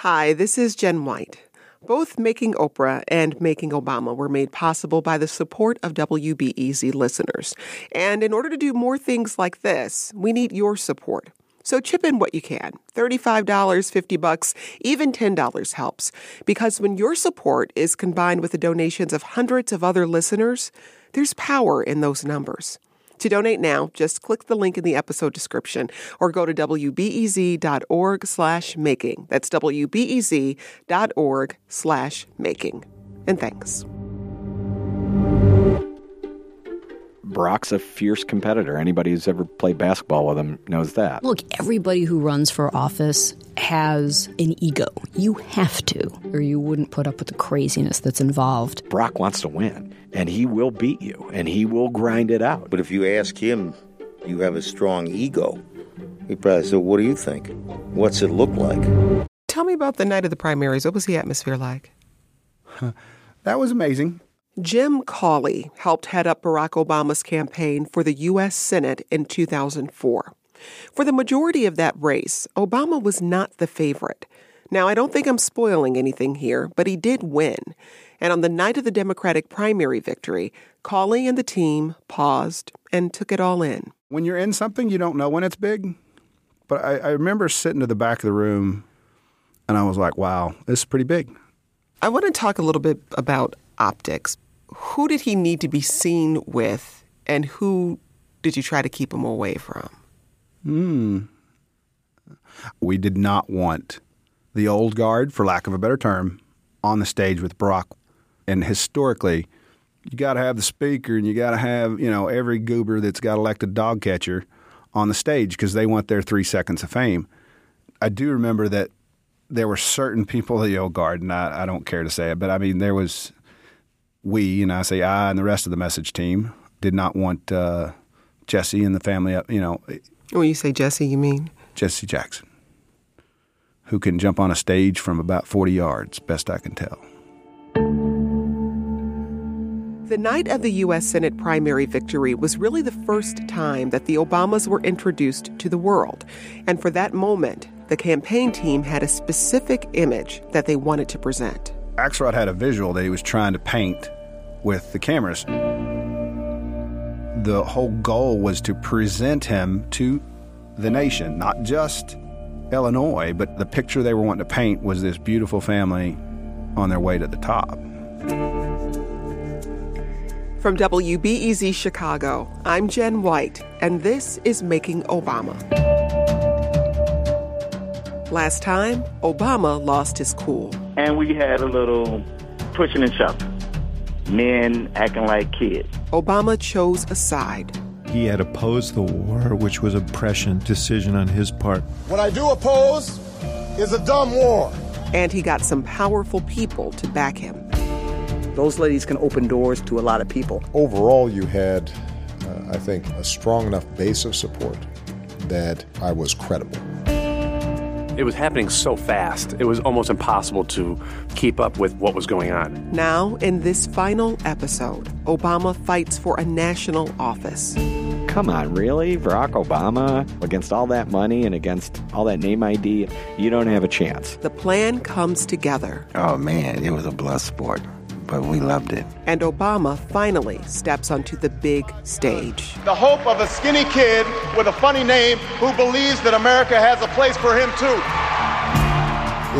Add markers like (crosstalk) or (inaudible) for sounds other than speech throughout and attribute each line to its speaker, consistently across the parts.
Speaker 1: Hi, this is Jen White. Both Making Oprah and Making Obama were made possible by the support of WBEZ listeners. And in order to do more things like this, we need your support. So chip in what you can. $35, 50 bucks, even $10 helps. Because when your support is combined with the donations of hundreds of other listeners, there's power in those numbers. To donate now, just click the link in the episode description or go to wbez.org slash making. That's wbez.org slash making. And thanks.
Speaker 2: Barack's a fierce competitor. Anybody who's ever played basketball with him knows that.
Speaker 3: Look, everybody who runs for office has an ego. You have to, or you wouldn't put up with the craziness that's involved.
Speaker 2: Brock wants to win, and he will beat you, and he will grind it out.
Speaker 4: But if you ask him, you have a strong ego. He probably said, What do you think? What's it look like?
Speaker 1: Tell me about the night of the primaries. What was the atmosphere like? (laughs)
Speaker 5: that was amazing.
Speaker 1: Jim Cauley helped head up Barack Obama's campaign for the U.S. Senate in 2004. For the majority of that race, Obama was not the favorite. Now, I don't think I'm spoiling anything here, but he did win. And on the night of the Democratic primary victory, Cauley and the team paused and took it all in.
Speaker 5: When you're in something, you don't know when it's big. But I, I remember sitting to the back of the room and I was like, wow, this is pretty big.
Speaker 1: I want to talk a little bit about optics. Who did he need to be seen with, and who did you try to keep him away from?
Speaker 5: Hmm. We did not want the old guard, for lack of a better term, on the stage with Barack. And historically, you got to have the speaker and you got to have, you know, every goober that's got elected dog catcher on the stage because they want their three seconds of fame. I do remember that there were certain people, the old guard, and I, I don't care to say it, but I mean, there was we, and I say I and the rest of the message team, did not want uh, Jesse and the family up, you know.
Speaker 1: When you say Jesse, you mean?
Speaker 5: Jesse Jackson, who can jump on a stage from about 40 yards, best I can tell.
Speaker 1: The night of the U.S. Senate primary victory was really the first time that the Obamas were introduced to the world. And for that moment, the campaign team had a specific image that they wanted to present.
Speaker 5: Axelrod had a visual that he was trying to paint with the cameras. The whole goal was to present him to the nation, not just Illinois, but the picture they were wanting to paint was this beautiful family on their way to the top.
Speaker 1: From WBEZ Chicago, I'm Jen White, and this is Making Obama. Last time, Obama lost his cool.
Speaker 6: And we had a little pushing and shoving. Men acting like kids.
Speaker 1: Obama chose a side.
Speaker 7: He had opposed the war, which was a prescient decision on his part.
Speaker 8: What I do oppose is a dumb war.
Speaker 1: And he got some powerful people to back him.
Speaker 9: Those ladies can open doors to a lot of people.
Speaker 8: Overall, you had, uh, I think, a strong enough base of support that I was credible.
Speaker 10: It was happening so fast, it was almost impossible to keep up with what was going on.
Speaker 1: Now, in this final episode, Obama fights for a national office.
Speaker 2: Come on, really? Barack Obama? Against all that money and against all that name ID? You don't have a chance.
Speaker 1: The plan comes together.
Speaker 11: Oh, man, it was a blood sport but we loved it.
Speaker 1: And Obama finally steps onto the big stage.
Speaker 8: The hope of a skinny kid with a funny name who believes that America has a place for him too.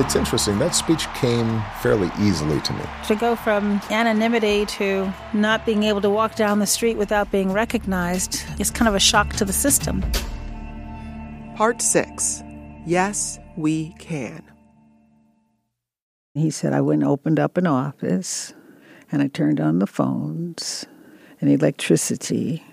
Speaker 12: It's interesting. That speech came fairly easily to me.
Speaker 13: To go from anonymity to not being able to walk down the street without being recognized is kind of a shock to the system.
Speaker 1: Part 6 Yes, we can.
Speaker 14: He said, I went and opened up an office and I turned on the phones and electricity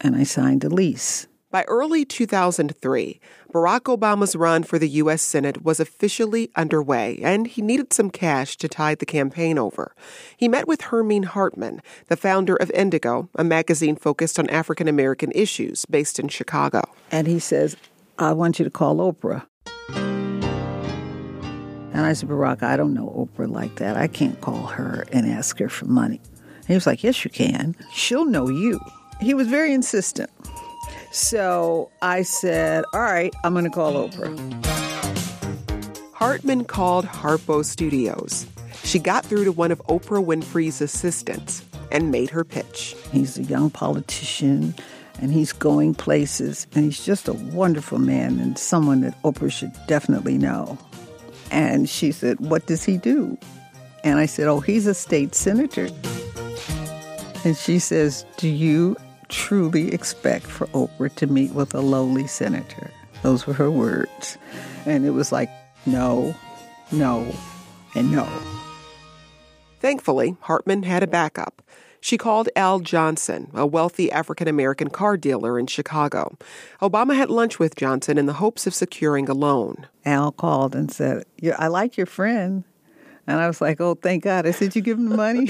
Speaker 14: and I signed a lease.
Speaker 1: By early 2003, Barack Obama's run for the U.S. Senate was officially underway, and he needed some cash to tide the campaign over. He met with Hermene Hartman, the founder of N'DIGO, a magazine focused on African American issues based in Chicago.
Speaker 14: And he says, I want you to call Oprah. And I said, Barack, I don't know Oprah like that. I can't call her and ask her for money. And he was like, Yes, you can. She'll know you. He was very insistent. So I said, All right, I'm going to call Oprah.
Speaker 1: Hartman called Harpo Studios. She got through to one of Oprah Winfrey's assistants and made her pitch.
Speaker 14: He's a young politician and he's going places and he's just a wonderful man and someone that Oprah should definitely know. And she said, What does he do? And I said, Oh, he's a state senator. And she says, Do you truly expect for Oprah to meet with a lowly senator? Those were her words. And it was like, no, no, and no.
Speaker 1: Thankfully, Hartman had a backup. She called Al Johnson, a wealthy African American car dealer in Chicago. Obama had lunch with Johnson in the hopes of securing a loan.
Speaker 14: Al called and said, I like your friend. And I was like, oh, thank God. I said, you give him the money?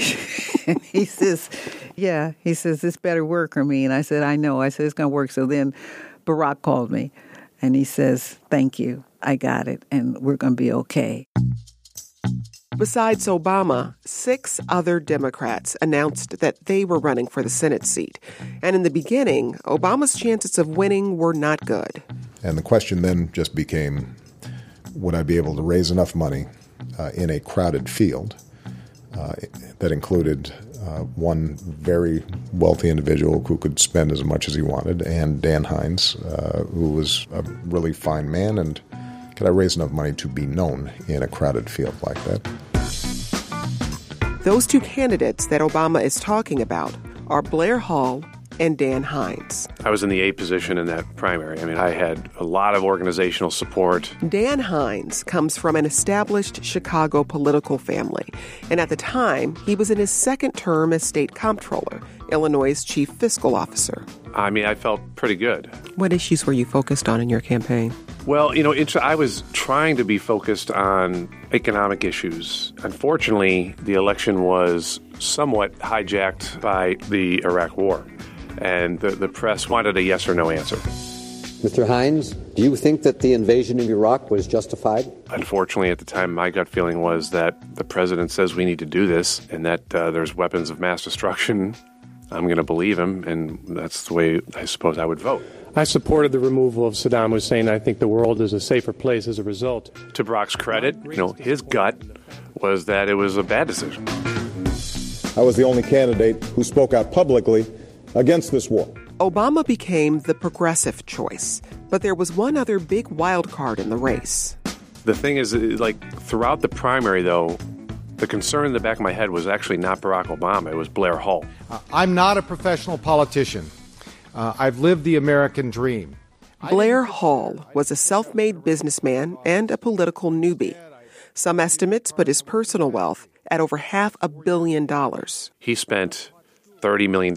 Speaker 14: and (laughs) he says, yeah. He says, this better work for me. And I said, I know. I said, it's going to work. So then Barack called me and he says, thank you. I got it. And we're going to be okay.
Speaker 1: Besides Obama, six other Democrats announced that they were running for the Senate seat. And in the beginning, Obama's chances of winning were not good.
Speaker 8: And the question then just became would I be able to raise enough money uh, in a crowded field uh, that included uh, one very wealthy individual who could spend as much as he wanted, and Dan Hynes, uh, who was a really fine man, and could I raise enough money to be known in a crowded field like that?
Speaker 1: Those two candidates that Obama is talking about are Blair Hull and Dan Hynes.
Speaker 10: I was in the A position in that primary. I mean, I had a lot of organizational support.
Speaker 1: Dan Hynes comes from an established Chicago political family, and at the time, he was in his second term as state comptroller, Illinois' chief fiscal officer.
Speaker 10: I mean, I felt pretty good.
Speaker 1: What issues were you focused on in your campaign?
Speaker 10: Well, you know, I was trying to be focused on economic issues. Unfortunately, the election was somewhat hijacked by the Iraq War and the, the press wanted a yes or no answer.
Speaker 15: Mr. Hynes, do you think that the invasion of Iraq was justified?
Speaker 10: Unfortunately, at the time, my gut feeling was that the president says we need to do this and that uh, there's weapons of mass destruction. I'm going to believe him, and that's the way I suppose I would vote.
Speaker 16: I supported the removal of Saddam Hussein. I think the world is a safer place as a result.
Speaker 10: To Barack's credit, you know, his gut was that it was a bad decision.
Speaker 17: I was the only candidate who spoke out publicly against this war.
Speaker 1: Obama became the progressive choice, but there was one other big wild card in the race.
Speaker 10: The thing is, like, throughout the primary, though, the concern in the back of my head was actually not Barack Obama, it was Blair Hull.
Speaker 18: Uh, I'm not a professional politician. Uh, I've lived the American dream.
Speaker 1: Blair Hull was a self made businessman and a political newbie. Some estimates put his personal wealth at over half a billion dollars.
Speaker 10: He spent $30 million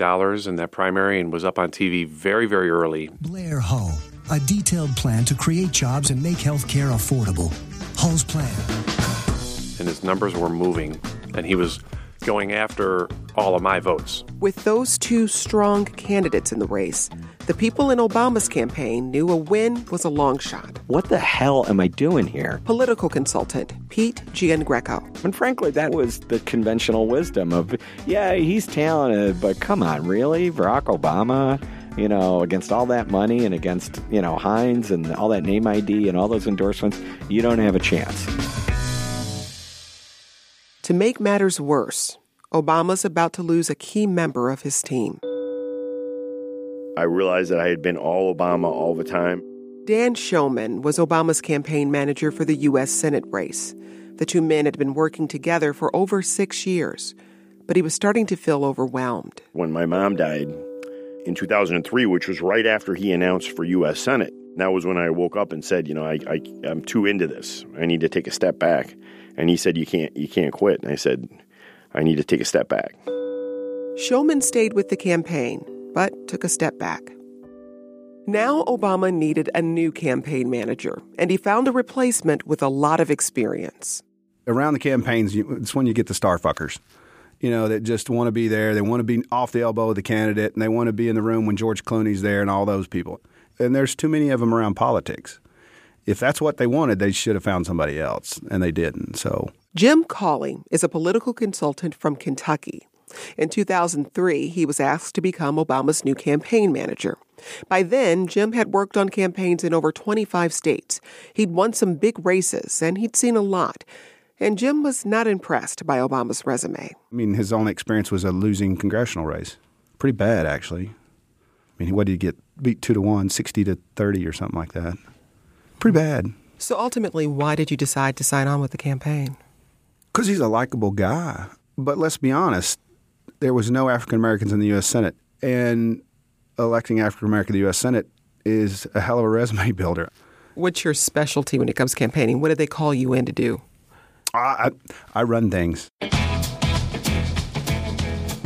Speaker 10: in that primary and was up on TV very, very early.
Speaker 19: Blair Hull, a detailed plan to create jobs and make health care affordable. Hull's plan.
Speaker 10: And his numbers were moving, and he was going after all of my votes.
Speaker 1: With those two strong candidates in the race, the people in Obama's campaign knew a win was a long shot.
Speaker 2: What the hell am I doing here?
Speaker 1: Political consultant Pete Giangreco.
Speaker 2: And frankly, that was the conventional wisdom of, yeah, he's talented, but come on, really? Barack Obama? You know, against all that money and against, you know, Hynes and all that name ID and all those endorsements, you don't have a chance.
Speaker 1: To make matters worse, Obama's about to lose a key member of his team.
Speaker 20: I realized that I had been all Obama all the time.
Speaker 1: Dan Shomon was Obama's campaign manager for the U.S. Senate race. The two men had been working together for over six years, but he was starting to feel overwhelmed.
Speaker 20: When my mom died in 2003, which was right after he announced for U.S. Senate, that was when I woke up and said, you know, I, I, I'm too into this. I need to take a step back. And he said, "You can't, you can't quit." And I said, "I need to take a step back."
Speaker 1: Shomon stayed with the campaign, but took a step back. Now Obama needed a new campaign manager, and he found a replacement with a lot of experience.
Speaker 5: Around the campaigns, it's when you get the star fuckers you know, that just want to be there. They want to be off the elbow of the candidate, and they want to be in the room when George Clooney's there and all those people. And there's too many of them around politics if that's what they wanted, they should have found somebody else, and they didn't. So
Speaker 1: Jim Cauley is a political consultant from Kentucky. In 2003, he was asked to become Obama's new campaign manager. By then, Jim had worked on campaigns in over 25 states. He'd won some big races, and he'd seen a lot. And Jim was not impressed by Obama's resume.
Speaker 5: I mean, his only experience was a losing congressional race. Pretty bad, actually. I mean, what did he get? Beat two to one, 60 to 30 or something like that. Pretty bad.
Speaker 1: So ultimately, why did you decide to sign on with the campaign?
Speaker 5: Because he's a likable guy. But let's be honest, there was no African Americans in the U.S. Senate. And electing African American to the U.S. Senate is a hell of a resume (laughs) builder.
Speaker 1: What's your specialty when it comes to campaigning? What do they call you in to do?
Speaker 5: I, I, I run things. The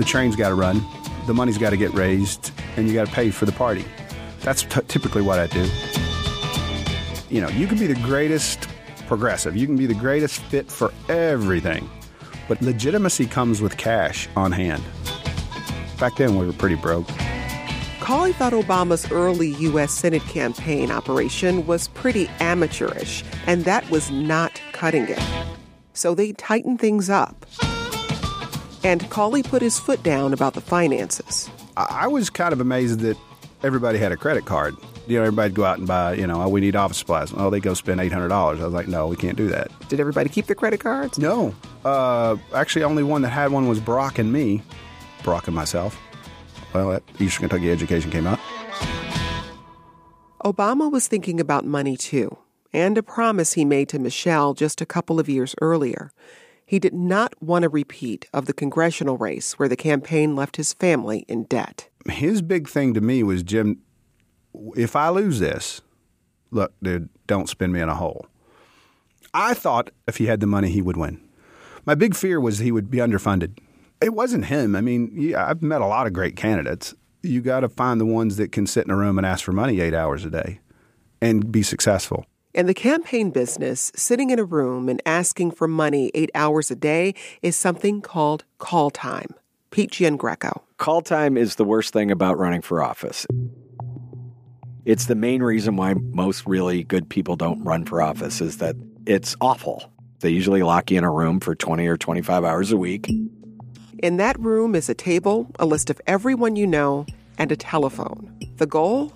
Speaker 5: train's got to run, the money's got to get raised, and you got to pay for the party. That's t- typically what I do. You know, you can be the greatest progressive, you can be the greatest fit for everything, but legitimacy comes with cash on hand. Back then, we were pretty broke.
Speaker 1: Cauley thought Obama's early U.S. Senate campaign operation was pretty amateurish, and that was not cutting it. So they tightened things up. And Cauley put his foot down about the finances.
Speaker 5: I was kind of amazed that everybody had a credit card. You know, everybody'd go out and buy, you know, oh, we need office supplies. Oh, they go spend $800. I was like, no, we can't do that.
Speaker 1: Did everybody keep their credit cards?
Speaker 5: No. Uh, actually, only one that had one was Brock and me, Brock and myself. Well, that Eastern Kentucky education came out.
Speaker 1: Obama was thinking about money too, and a promise he made to Michelle just a couple of years earlier. He did not want a repeat of the congressional race where the campaign left his family in debt.
Speaker 5: His big thing to me was Jim, if I lose this, look, dude, don't spin me in a hole. I thought if he had the money, he would win. My big fear was he would be underfunded. It wasn't him. I mean, yeah, I've met a lot of great candidates. You got to find the ones that can sit in a room and ask for money eight hours a day and be successful.
Speaker 1: In the campaign business, sitting in a room and asking for money eight hours a day is something called call time. Pete Giangreco.
Speaker 2: Call time is the worst thing about running for office. It's the main reason why most really good people don't run for office is that it's awful. They usually lock you in a room for 20 or 25 hours a week.
Speaker 1: In that room is a table, a list of everyone you know, and a telephone. The goal?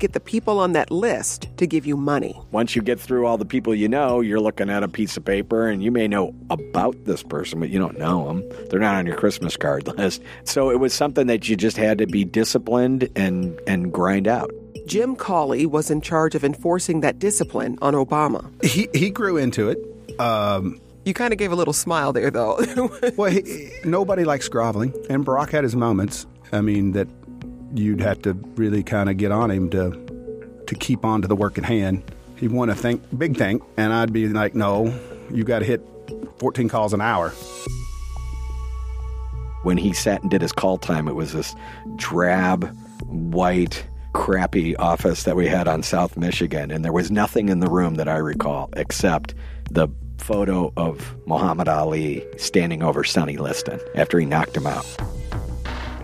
Speaker 1: Get the people on that list to give you money.
Speaker 2: Once you get through all the people you know, you're looking at a piece of paper and you may know about this person, but you don't know them. They're not on your Christmas card (laughs) list. So it was something that you just had to be disciplined and, and grind out.
Speaker 1: Jim Cauley was in charge of enforcing that discipline on Obama.
Speaker 5: He, he grew into it. Um,
Speaker 1: you kind of gave a little smile there, though. (laughs)
Speaker 5: well, he, nobody likes groveling, and Barack had his moments. I mean, that you'd have to really kind of get on him to to keep on to the work at hand. He'd want to think big thing, and I'd be like, no, you got to hit 14 calls an hour.
Speaker 2: When he sat and did his call time, it was this drab, white, crappy office that we had on South Michigan, and there was nothing in the room that I recall except the photo of Muhammad Ali standing over Sonny Liston after he knocked him out.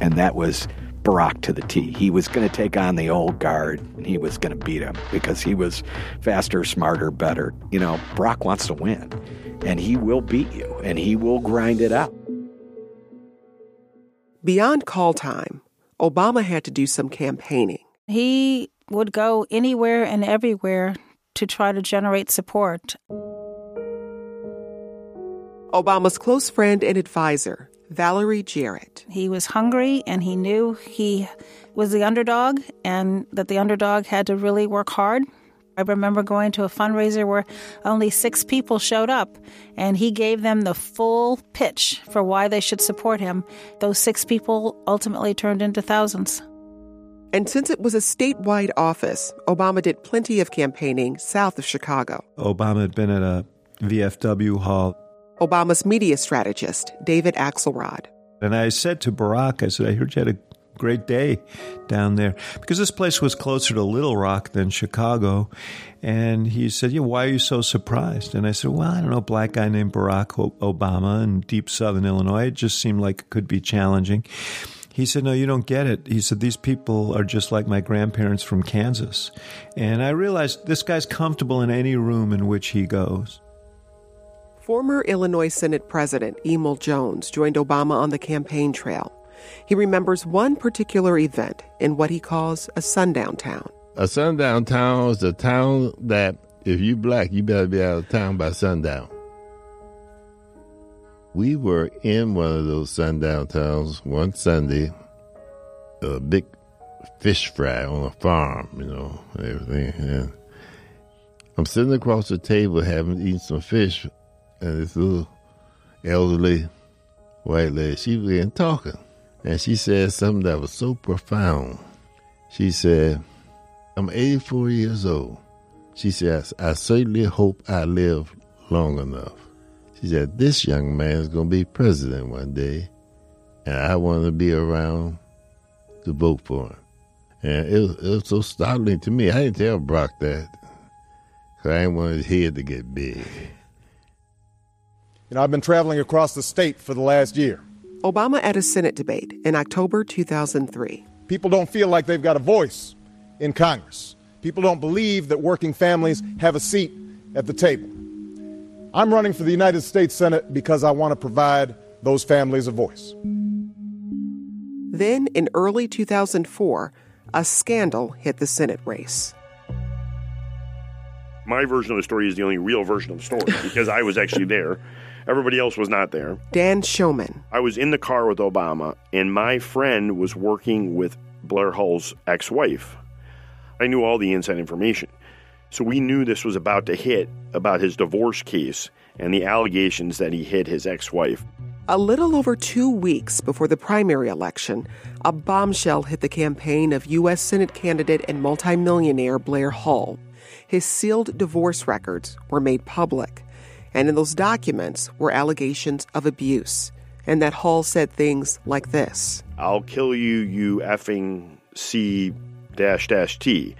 Speaker 2: And that was Barack to the T. He was going to take on the old guard and he was going to beat him because he was faster, smarter, better. You know, Barack wants to win and he will beat you and he will grind it out.
Speaker 1: Beyond call time, Obama had to do some campaigning.
Speaker 13: He would go anywhere and everywhere to try to generate support.
Speaker 1: Obama's close friend and advisor, Valerie Jarrett.
Speaker 13: He was hungry and he knew he was the underdog and that the underdog had to really work hard. I remember going to a fundraiser where only six people showed up, and he gave them the full pitch for why they should support him. Those six people ultimately turned into thousands.
Speaker 1: And since it was a statewide office, Obama did plenty of campaigning south of Chicago.
Speaker 7: Obama had been at a VFW hall.
Speaker 1: Obama's media strategist, David Axelrod.
Speaker 7: And I said to Barack, I said, I heard you had a great day down there because this place was closer to Little Rock than Chicago. And he said, Yeah, why are you so surprised? And I said, Well, I don't know, black guy named Barack Obama in deep southern Illinois. It just seemed like it could be challenging. He said, No, you don't get it. He said, These people are just like my grandparents from Kansas. And I realized this guy's comfortable in any room in which he goes.
Speaker 1: Former Illinois Senate President Emil Jones joined Obama on the campaign trail. He remembers one particular event in what he calls a sundown town.
Speaker 21: A sundown town is a town that if you're black, you better be out of town by sundown. We were in one of those sundown towns one Sunday, a big fish fry on a farm, you know, everything. And I'm sitting across the table having eaten some fish, and this little elderly white lady, she began talking. And she said something that was so profound. She said, I'm 84 years old. She says, I certainly hope I live long enough. She said, This young man is going to be president one day, and I want to be around to vote for him. And it was, it was so startling to me. I didn't tell Brock that because I didn't want his head to get big.
Speaker 17: You know, I've been traveling across the state for the last year.
Speaker 1: Obama at a Senate debate in October 2003.
Speaker 17: People don't feel like they've got a voice in Congress. People don't believe that working families have a seat at the table. I'm running for the United States Senate because I want to provide those families a voice.
Speaker 1: Then, in early 2004, a scandal hit the Senate race.
Speaker 20: My version of the story is the only real version of the story (laughs) because I was actually there. Everybody else was not there.
Speaker 1: Dan Shomon.
Speaker 20: I was in the car with Obama, and my friend was working with Blair Hull's ex wife. I knew all the inside information. So we knew this was about to hit about his divorce case and the allegations that he hit his ex wife.
Speaker 1: A little over two weeks before the primary election, a bombshell hit the campaign of U.S. Senate candidate and multimillionaire Blair Hull. His sealed divorce records were made public, and in those documents were allegations of abuse, and that Hull said things like this
Speaker 20: I'll kill you, you effing C dash dash T.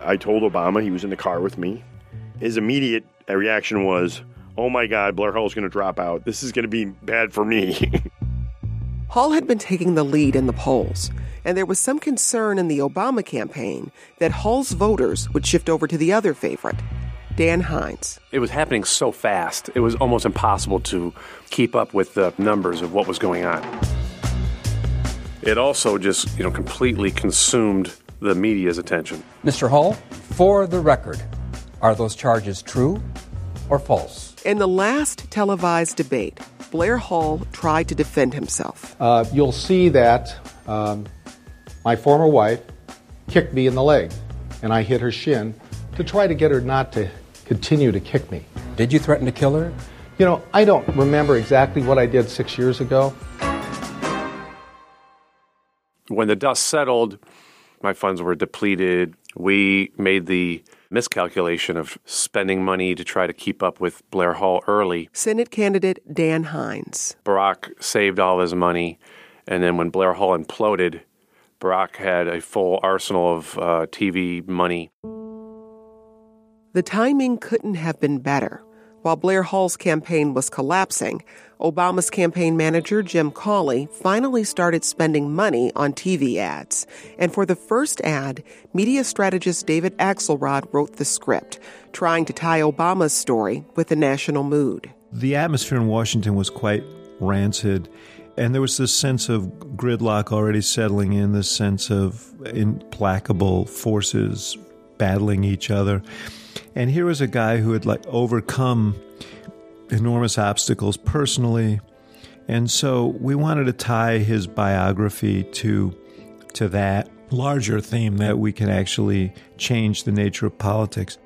Speaker 20: I told Obama he was in the car with me. His immediate reaction was, Oh my God, Blair Hull's going to drop out. This is going to be bad for me. (laughs)
Speaker 1: Hull had been taking the lead in the polls, and there was some concern in the Obama campaign that Hull's voters would shift over to the other favorite, Dan Hynes.
Speaker 10: It was happening so fast, it was almost impossible to keep up with the numbers of what was going on. It also just, you know, completely consumed the media's attention.
Speaker 22: Mr. Hull, for the record, are those charges true or false?
Speaker 1: In the last televised debate, Blair Hull tried to defend himself.
Speaker 23: Uh, you'll see that um, my former wife kicked me in the leg, and I hit her shin to try to get her not to continue to kick me.
Speaker 22: Did you threaten to kill her?
Speaker 23: You know, I don't remember exactly what I did six years ago.
Speaker 10: When the dust settled, my funds were depleted. We made the miscalculation of spending money to try to keep up with Blair Hull early.
Speaker 1: Senate candidate Dan Hynes.
Speaker 10: Barack saved all his money, and then when Blair Hull imploded, Barack had a full arsenal of uh, TV money.
Speaker 1: The timing couldn't have been better. While Blair Hull's campaign was collapsing, Obama's campaign manager, Jim Cauley, finally started spending money on TV ads. And for the first ad, media strategist David Axelrod wrote the script, trying to tie Obama's story with the national mood.
Speaker 7: The atmosphere in Washington was quite rancid. And there was this sense of gridlock already settling in, this sense of implacable forces battling each other. And here was a guy who had like overcome enormous obstacles personally. And so we wanted to tie his biography to to that larger theme that we can actually change the nature of politics.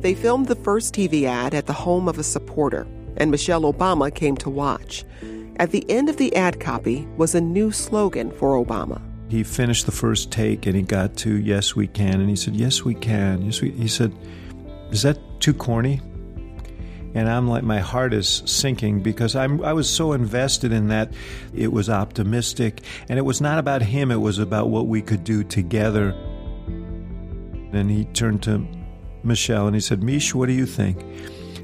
Speaker 1: They filmed the first TV ad at the home of a supporter, and Michelle Obama came to watch. At the end of the ad copy was a new slogan for Obama.
Speaker 7: He finished the first take and he got to "Yes, we can," and he said, "Yes, we can." Yes, we. He said, "Is that too corny?" And I'm like, my heart is sinking because I'm, I was so invested in that. It was optimistic, and it was not about him. It was about what we could do together. And he turned to Michelle and he said, "Mish, what do you think?"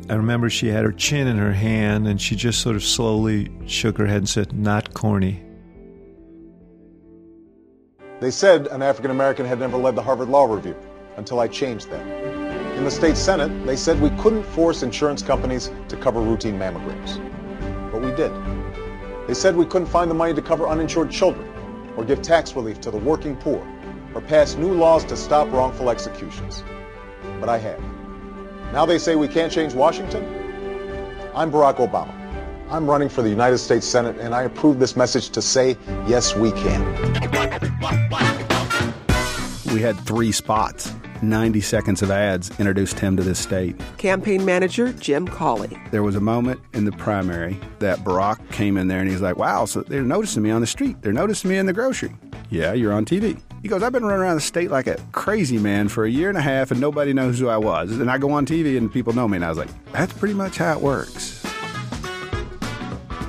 Speaker 7: I remember she had her chin in her hand and she just sort of slowly shook her head and said, Not corny.
Speaker 17: They said an African American had never led the Harvard Law Review until I changed that. In the state Senate, they said we couldn't force insurance companies to cover routine mammograms. But we did. They said we couldn't find the money to cover uninsured children, or give tax relief to the working poor, or pass new laws to stop wrongful executions. But I have. Now they say we can't change Washington? I'm Barack Obama. I'm running for the United States Senate, and I approve this message to say, yes, we can.
Speaker 5: We had three spots. 90 seconds of ads introduced him to this state.
Speaker 1: Campaign manager Jim Cauley.
Speaker 5: There was a moment in the primary that Barack came in there and he's like, wow, so they're noticing me on the street. They're noticing me in the grocery. Yeah, you're on TV. He goes, I've been running around the state like a crazy man for a year and a half and nobody knows who I was. And I go on TV and people know me. And I was like, that's pretty much how it works.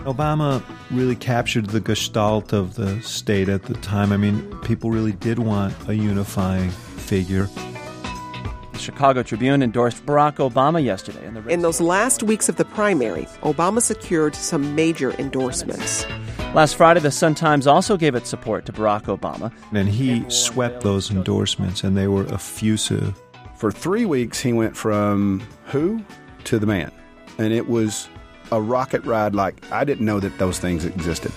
Speaker 7: Obama really captured the gestalt of the state at the time. I mean, people really did want a unifying figure.
Speaker 24: The Chicago Tribune endorsed Barack Obama yesterday. In, the
Speaker 1: in those last weeks of the primary, Obama secured some major endorsements.
Speaker 24: Last Friday, the Sun Times also gave its support to Barack Obama.
Speaker 7: And he swept those endorsements, and they were effusive.
Speaker 5: For three weeks, he went from who to the man. And it was a rocket ride like I didn't know that those things existed.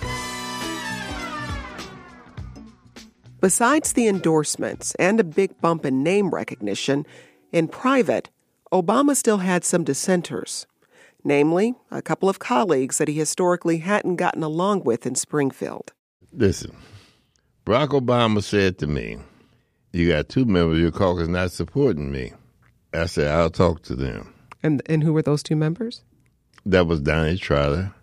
Speaker 1: Besides the endorsements and a big bump in name recognition, in private, Obama still had some dissenters, namely, a couple of colleagues that he historically hadn't gotten along with in Springfield.
Speaker 21: Listen, Barack Obama said to me, You got two members of your caucus not supporting me. I said, I'll talk to them.
Speaker 1: And, and who were those two members?
Speaker 21: That was Donne Trotter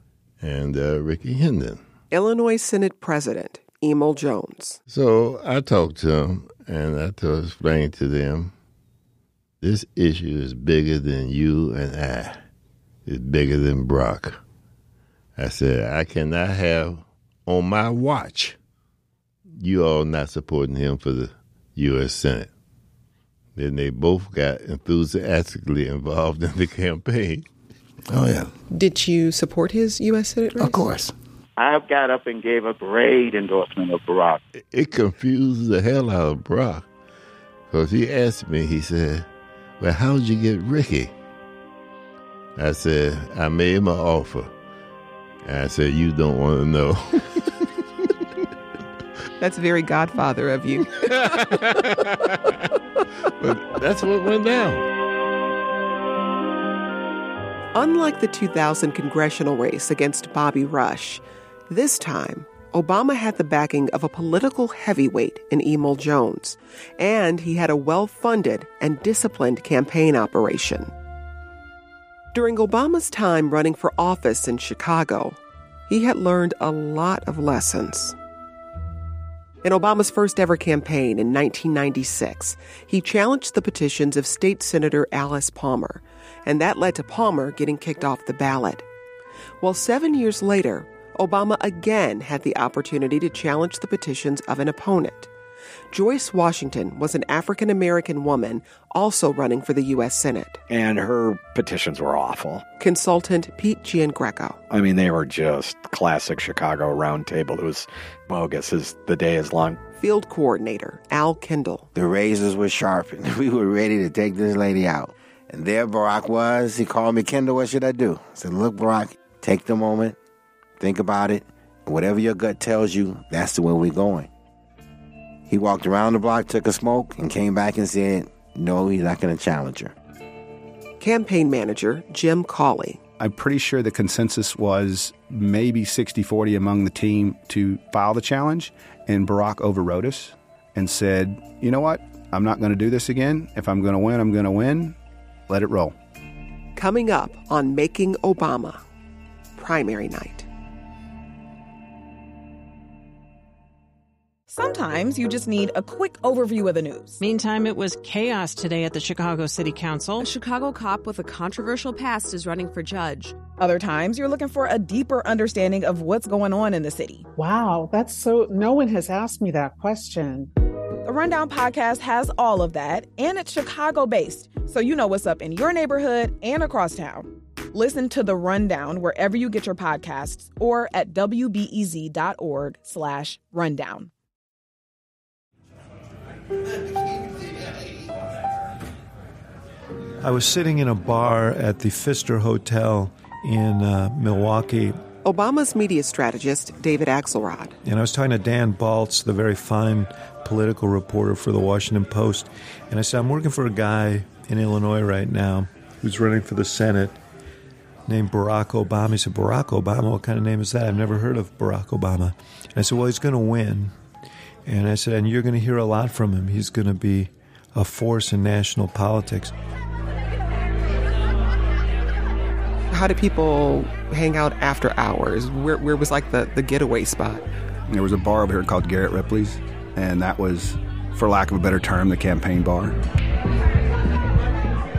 Speaker 21: and uh, Rickey Hendon.
Speaker 1: Illinois Senate President Emil Jones.
Speaker 21: So I talked to them and I to explain to them this issue is bigger than you and I. It's bigger than Brock. I said, I cannot have on my watch you all not supporting him for the U.S. Senate. Then they both got enthusiastically involved in the (laughs) campaign.
Speaker 11: Oh, yeah.
Speaker 1: Did you support his U.S. Senate race?
Speaker 11: Of course.
Speaker 25: I got up and gave a great endorsement of Barack.
Speaker 21: It confused the hell out of Barack because he asked me, he said, Well, how'd you get Rickey?" I said, I made him an offer. And I said, You don't want to know. (laughs)
Speaker 1: That's very godfather of you. (laughs)
Speaker 21: but that's what went down.
Speaker 1: Unlike the 2000 congressional race against Bobby Rush, this time, Obama had the backing of a political heavyweight in Emil Jones, and he had a well funded and disciplined campaign operation. During Obama's time running for office in Chicago, he had learned a lot of lessons. In Obama's first ever campaign in 1996, he challenged the petitions of State Senator Alice Palmer, and that led to Palmer getting kicked off the ballot. Well, seven years later, Obama again had the opportunity to challenge the petitions of an opponent. Joyce Washington was an African American woman also running for the U.S. Senate.
Speaker 2: And her petitions were awful.
Speaker 1: Consultant Pete Giangreco.
Speaker 2: I mean, they were just classic Chicago roundtable. It was bogus as the day is long.
Speaker 1: Field coordinator Al Kindle.
Speaker 11: The razors were sharpened. (laughs) We were ready to take this lady out. And there Barack was. He called me, Kindle, what should I do? I said, Look, Barack, take the moment, think about it. Whatever your gut tells you, that's the way we're going. He walked around the block, took a smoke, and came back and said, No, he's not going to challenge her.
Speaker 1: Campaign manager Jim Cauley.
Speaker 5: I'm pretty sure the consensus was maybe 60 40 among the team to file the challenge, and Barack overrode us and said, You know what? I'm not going to do this again. If I'm going to win, I'm going to win. Let it roll.
Speaker 1: Coming up on Making Obama, primary night.
Speaker 26: Sometimes you just need a quick overview of the news.
Speaker 27: Meantime, it was chaos today at the Chicago City Council.
Speaker 28: A Chicago cop with a controversial past is running for judge.
Speaker 26: Other times, you're looking for a deeper understanding of what's going on in the city.
Speaker 29: Wow, that's so. No one has asked me that question.
Speaker 26: The Rundown podcast has all of that, and it's Chicago based, so you know what's up in your neighborhood and across town. Listen to The Rundown wherever you get your podcasts or at wbez.org slash rundown.
Speaker 7: I was sitting in a bar at the Pfister Hotel in uh, Milwaukee.
Speaker 1: Obama's media strategist, David Axelrod.
Speaker 7: And I was talking to Dan Balz, the very fine political reporter for the Washington Post, and I said, I'm working for a guy in Illinois right now who's running for the Senate named Barack Obama. He said, Barack Obama? What kind of name is that? I've never heard of Barack Obama. And I said, Well, he's going to win. And I said, And you're going to hear a lot from him. He's going to be a force in national politics.
Speaker 1: How did people hang out after hours? Where, where was like the, the getaway spot?
Speaker 5: There was a bar over here called Garrett Ripley's, and that was, for lack of a better term, the campaign bar.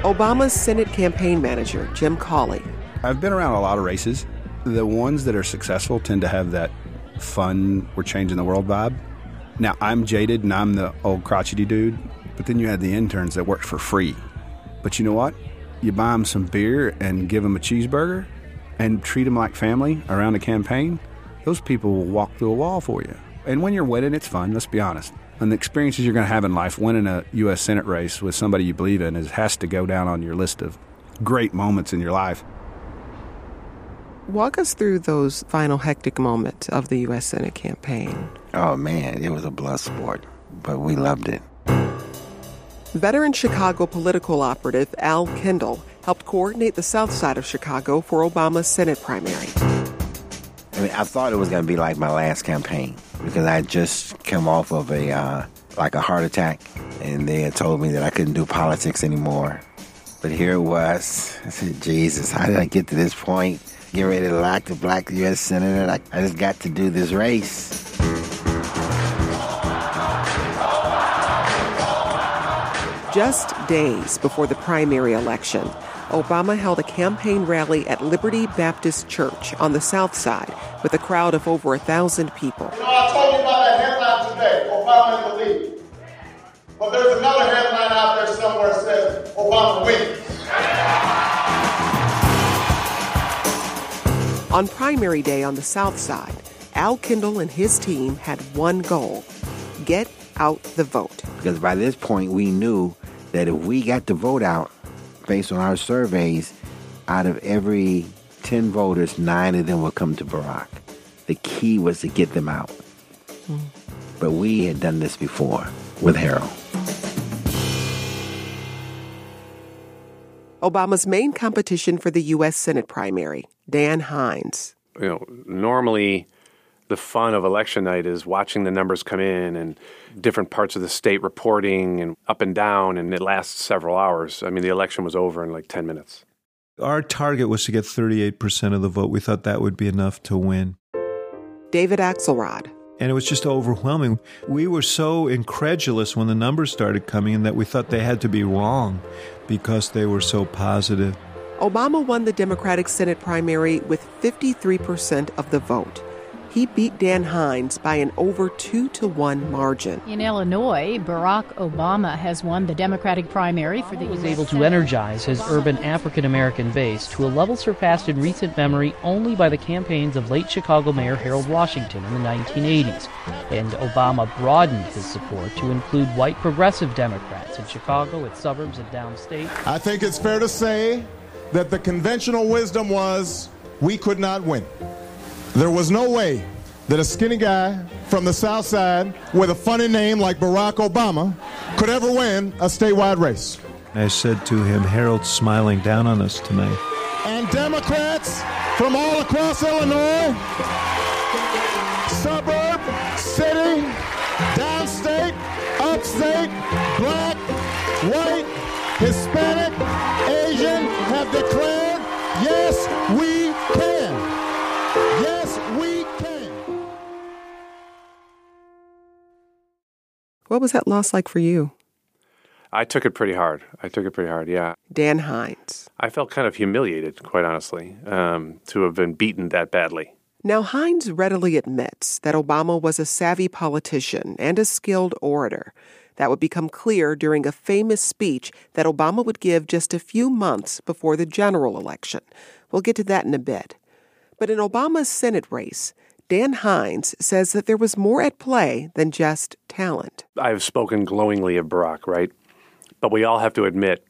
Speaker 1: Obama's Senate campaign manager, Jim Cauley.
Speaker 5: I've been around a lot of races. The ones that are successful tend to have that fun, we're changing the world vibe. Now, I'm jaded and I'm the old crotchety dude, but then you had the interns that worked for free. But you know what? You buy them some beer and give them a cheeseburger and treat them like family around a campaign, those people will walk through a wall for you. And when you're winning, it's fun, let's be honest. And the experiences you're going to have in life, winning a U.S. Senate race with somebody you believe in, is, has to go down on your list of great moments in your life.
Speaker 1: Walk us through those final hectic moments of the U.S. Senate campaign.
Speaker 11: Oh, man, it was a blood sport, but we loved it.
Speaker 1: Veteran Chicago political operative Al Kindle helped coordinate the south side of Chicago for Obama's Senate primary.
Speaker 11: I mean, I thought it was going to be like my last campaign because I just come off of a uh, like a heart attack, and they had told me that I couldn't do politics anymore. But here it was. I said, Jesus, how did I get to this point? Get ready to lock the black U.S. senator. I, I just got to do this race.
Speaker 1: Just days before the primary election, Obama held a campaign rally at Liberty Baptist Church on the south side with a crowd of over a thousand people.
Speaker 17: You know, I told you about that headline today, Obama in the lead. But there's another headline out there somewhere that says Obama wins.
Speaker 1: On primary day on the south side, Al Kindle and his team had one goal get out the vote.
Speaker 11: Because by this point, we knew that if we got the vote out, based on our surveys, out of every 10 voters, nine of them would come to Barack. The key was to get them out. Mm. But we had done this before with Harold.
Speaker 1: Obama's main competition for the U.S. Senate primary, Dan Hynes.
Speaker 10: You know, normally the fun of election night is watching the numbers come in and different parts of the state reporting and up and down, and it lasts several hours. I mean, the election was over in like 10 minutes.
Speaker 7: Our target was to get 38% of the vote. We thought that would be enough to win.
Speaker 1: David Axelrod.
Speaker 7: And it was just overwhelming. We were so incredulous when the numbers started coming in that we thought they had to be wrong because they were so positive.
Speaker 1: Obama won the Democratic Senate primary with 53% of the vote he beat Dan Hynes by an over two to one margin.
Speaker 30: In Illinois, Barack Obama has won the Democratic primary for the.
Speaker 31: He was able to energize his urban African American base to a level surpassed in recent memory only by the campaigns of late Chicago Mayor Harold Washington in the 1980s. And Obama broadened his support to include white progressive Democrats in Chicago, its suburbs, and downstate.
Speaker 17: I think it's fair to say that the conventional wisdom was we could not win. There was no way that a skinny guy from the South Side with a funny name like Barack Obama could ever win a statewide race.
Speaker 7: I said to him, Harold's smiling down on us tonight.
Speaker 17: And Democrats from all across Illinois, suburb, city, downstate, upstate, black, white, Hispanic,
Speaker 1: What was that loss like for you?
Speaker 10: I took it pretty hard. I took it pretty hard, yeah.
Speaker 1: Dan Hynes.
Speaker 10: I felt kind of humiliated, quite honestly, um, to have been beaten that badly.
Speaker 1: Now, Hynes readily admits that Obama was a savvy politician and a skilled orator. That would become clear during a famous speech that Obama would give just a few months before the general election. We'll get to that in a bit. But in Obama's Senate race, Dan Hynes says that there was more at play than just talent.
Speaker 10: I've spoken glowingly of Barack, right? But we all have to admit,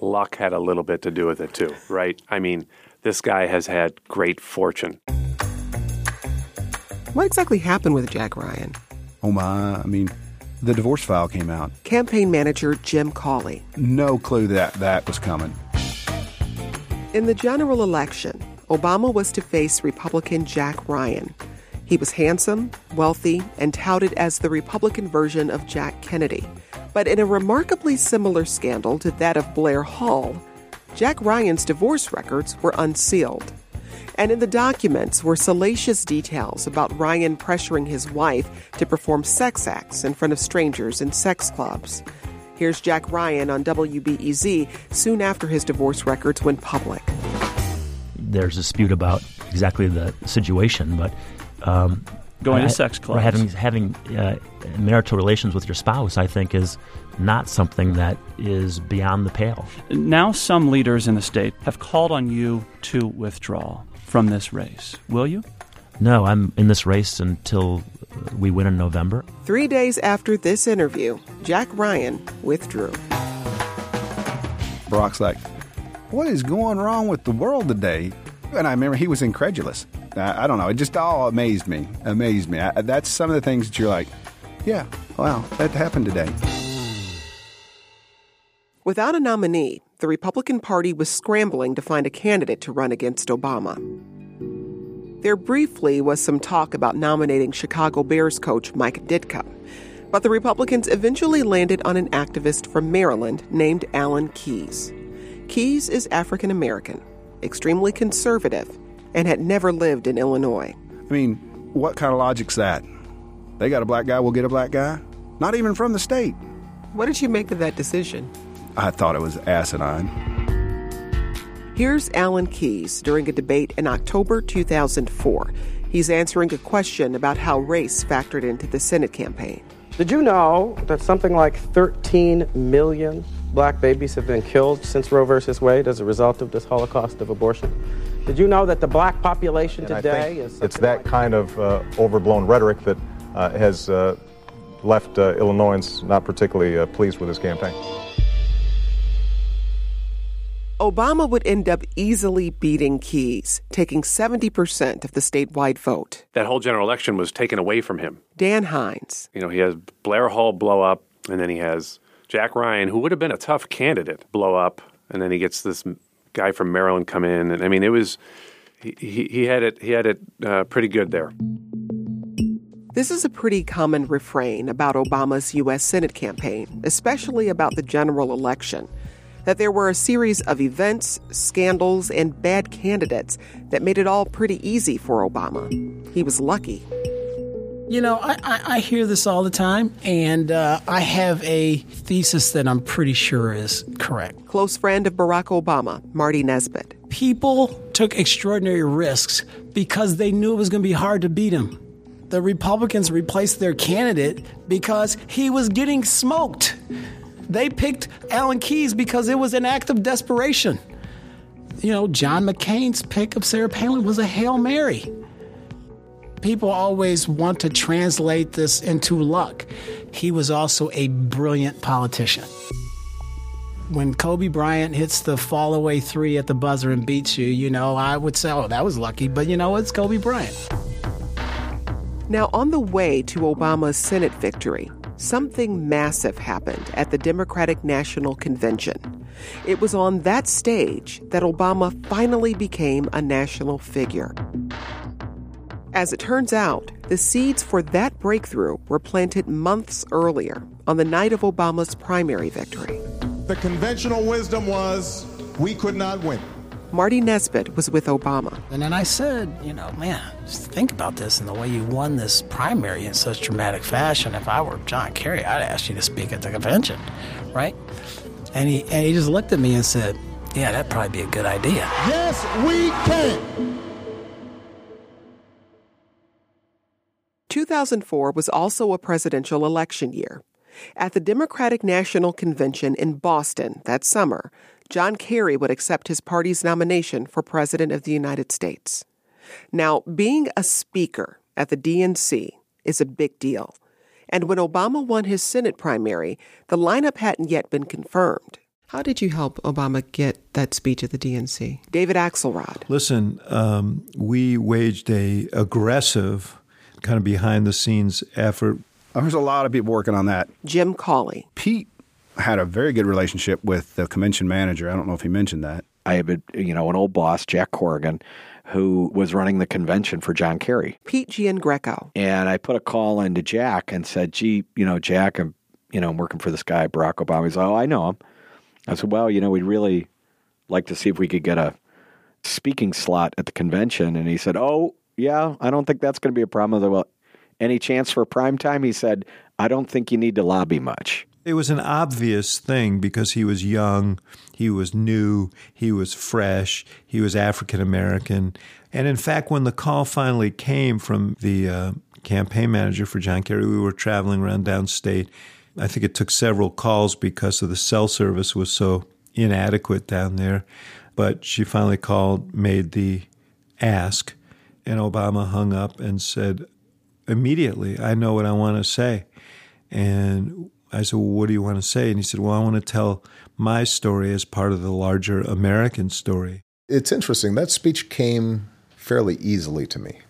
Speaker 10: luck had a little bit to do with it too, right? I mean, this guy has had great fortune.
Speaker 1: What exactly happened with Jack Ryan?
Speaker 5: Oh my, I mean, the divorce file came out.
Speaker 1: Campaign manager Jim Cauley.
Speaker 5: No clue that that was coming.
Speaker 1: In the general election, Obama was to face Republican Jack Ryan. He was handsome, wealthy, and touted as the Republican version of Jack Kennedy. But in a remarkably similar scandal to that of Blair Hull, Jack Ryan's divorce records were unsealed. And in the documents were salacious details about Ryan pressuring his wife to perform sex acts in front of strangers in sex clubs. Here's Jack Ryan on WBEZ soon after his divorce records went public.
Speaker 32: There's dispute about exactly the situation, but um,
Speaker 24: Going to
Speaker 32: I-
Speaker 24: sex clubs.
Speaker 32: having having uh, marital relations with your spouse, I think, is not something that is beyond the pale.
Speaker 24: Now, some leaders in the state have called on you to withdraw from this race. Will you?
Speaker 32: No, I'm in this race until we win in November.
Speaker 1: Three days after this interview, Jack Ryan withdrew.
Speaker 5: Barack's like, what is going wrong with the world today? And I remember he was incredulous. I, I don't know. It just all amazed me. Amazed me. I, that's some of the things that you're like, yeah, wow, that happened today.
Speaker 1: Without a nominee, the Republican Party was scrambling to find a candidate to run against Obama. There briefly was some talk about nominating Chicago Bears coach Mike Ditka, but the Republicans eventually landed on an activist from Maryland named Alan Keyes. Keyes is African American, extremely conservative, and had never lived in Illinois.
Speaker 5: I mean, what kind of logic's that? They got a black guy, we'll get a black guy? Not even from the state.
Speaker 1: What did you make of that decision?
Speaker 5: I thought it was asinine.
Speaker 1: Here's Alan Keyes during a debate in October 2004. He's answering a question about how race factored into the Senate campaign.
Speaker 33: Did you know that something like 13 million black babies have been killed since Roe versus Wade as a result of this Holocaust of abortion? Did you know that the black population
Speaker 17: And
Speaker 33: today is
Speaker 17: it's that kind of uh, overblown rhetoric that uh, has uh, left uh, Illinoisans not particularly uh, pleased with his campaign.
Speaker 1: Obama would end up easily beating Keyes, taking 70% of the statewide vote.
Speaker 10: That whole general election was taken away from him.
Speaker 1: Dan Hynes,
Speaker 10: You know, he has Blair Hull blow up, and then he has Jack Ryan, who would have been a tough candidate, blow up, and then he gets this guy from Maryland come in, and I mean, it was he he, had it he had it uh, pretty good there.
Speaker 1: This is a pretty common refrain about Obama's U.S. Senate campaign, especially about the general election. That there were a series of events, scandals, and bad candidates that made it all pretty easy for Obama. He was lucky.
Speaker 34: You know, I, I, I hear this all the time, and uh, I have a thesis that I'm pretty sure is correct.
Speaker 1: Close friend of Barack Obama, Marty Nesbitt.
Speaker 34: People took extraordinary risks because they knew it was going to be hard to beat him. The Republicans replaced their candidate because he was getting smoked. They picked Alan Keyes because it was an act of desperation. You know, John McCain's pick of Sarah Palin was a Hail Mary. People always want to translate this into luck. He was also a brilliant politician. When Kobe Bryant hits the fall away three at the buzzer and beats you, you know, I would say, oh, that was lucky, but you know, it's Kobe Bryant.
Speaker 1: Now, on the way to Obama's Senate victory, something massive happened at the Democratic National Convention. It was on that stage that Obama finally became a national figure. As it turns out, the seeds for that breakthrough were planted months earlier on the night of Obama's primary victory.
Speaker 17: The conventional wisdom was we could not win.
Speaker 1: Marty Nesbitt was with Obama.
Speaker 34: And then I said, you know, man, just think about this and the way you won this primary in such dramatic fashion. If I were John Kerry, I'd ask you to speak at the convention, right? And he, and he just looked at me and said, yeah, that'd probably be a good idea.
Speaker 17: Yes, we can.
Speaker 1: 2004 was also a presidential election year. At the Democratic National Convention in Boston that summer, John Kerry would accept his party's nomination for President of the United States. Now, being a speaker at the DNC is a big deal. And when Obama won his Senate primary, the lineup hadn't yet been confirmed. How did you help Obama get that speech at the DNC? David Axelrod.
Speaker 7: Listen, um, we waged a aggressive kind of behind the scenes effort.
Speaker 5: There's a lot of people working on that.
Speaker 1: Jim Cauley.
Speaker 5: Pete had a very good relationship with the convention manager. I don't know if he mentioned that.
Speaker 2: I have a, you know, an old boss, Jack Corrigan, who was running the convention for John Kerry.
Speaker 1: Pete Giangreco.
Speaker 2: And I put a call into Jack and said, gee, you know, Jack, I'm, you know, I'm working for this guy, Barack Obama. He's like, oh, I know him. I said, well, you know, we'd really like to see if we could get a speaking slot at the convention. And he said, oh, yeah, I don't think that's going to be a problem. Well, any chance for prime time? He said, I don't think you need to lobby much.
Speaker 7: It was an obvious thing because he was young, he was new, he was fresh, he was African American. And in fact, when the call finally came from the uh, campaign manager for John Kerry, we were traveling around downstate. I think it took several calls because of the cell service was so inadequate down there. But she finally called, made the ask, and Obama hung up and said, immediately, I know what I want to say. And I said, Well, what do you want to say? And he said, Well, I want to tell my story as part of the larger American story.
Speaker 35: It's interesting. That speech came fairly easily to me.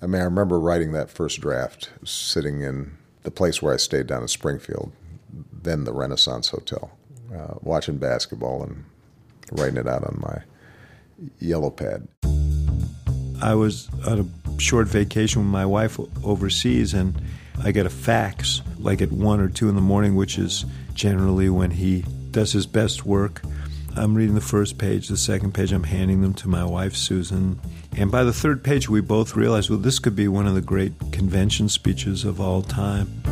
Speaker 35: I mean, I remember writing that first draft, sitting in the place where I stayed down in Springfield, then the Renaissance Hotel, uh, watching basketball and writing it out on my yellow pad.
Speaker 7: I was on a short vacation with my wife overseas, and I get a fax like at one or two in the morning, which is generally when he does his best work. I'm reading the first page, the second page, I'm handing them to my wife, Susan. And by the third page, we both realized, well, this could be one of the great convention speeches of all time.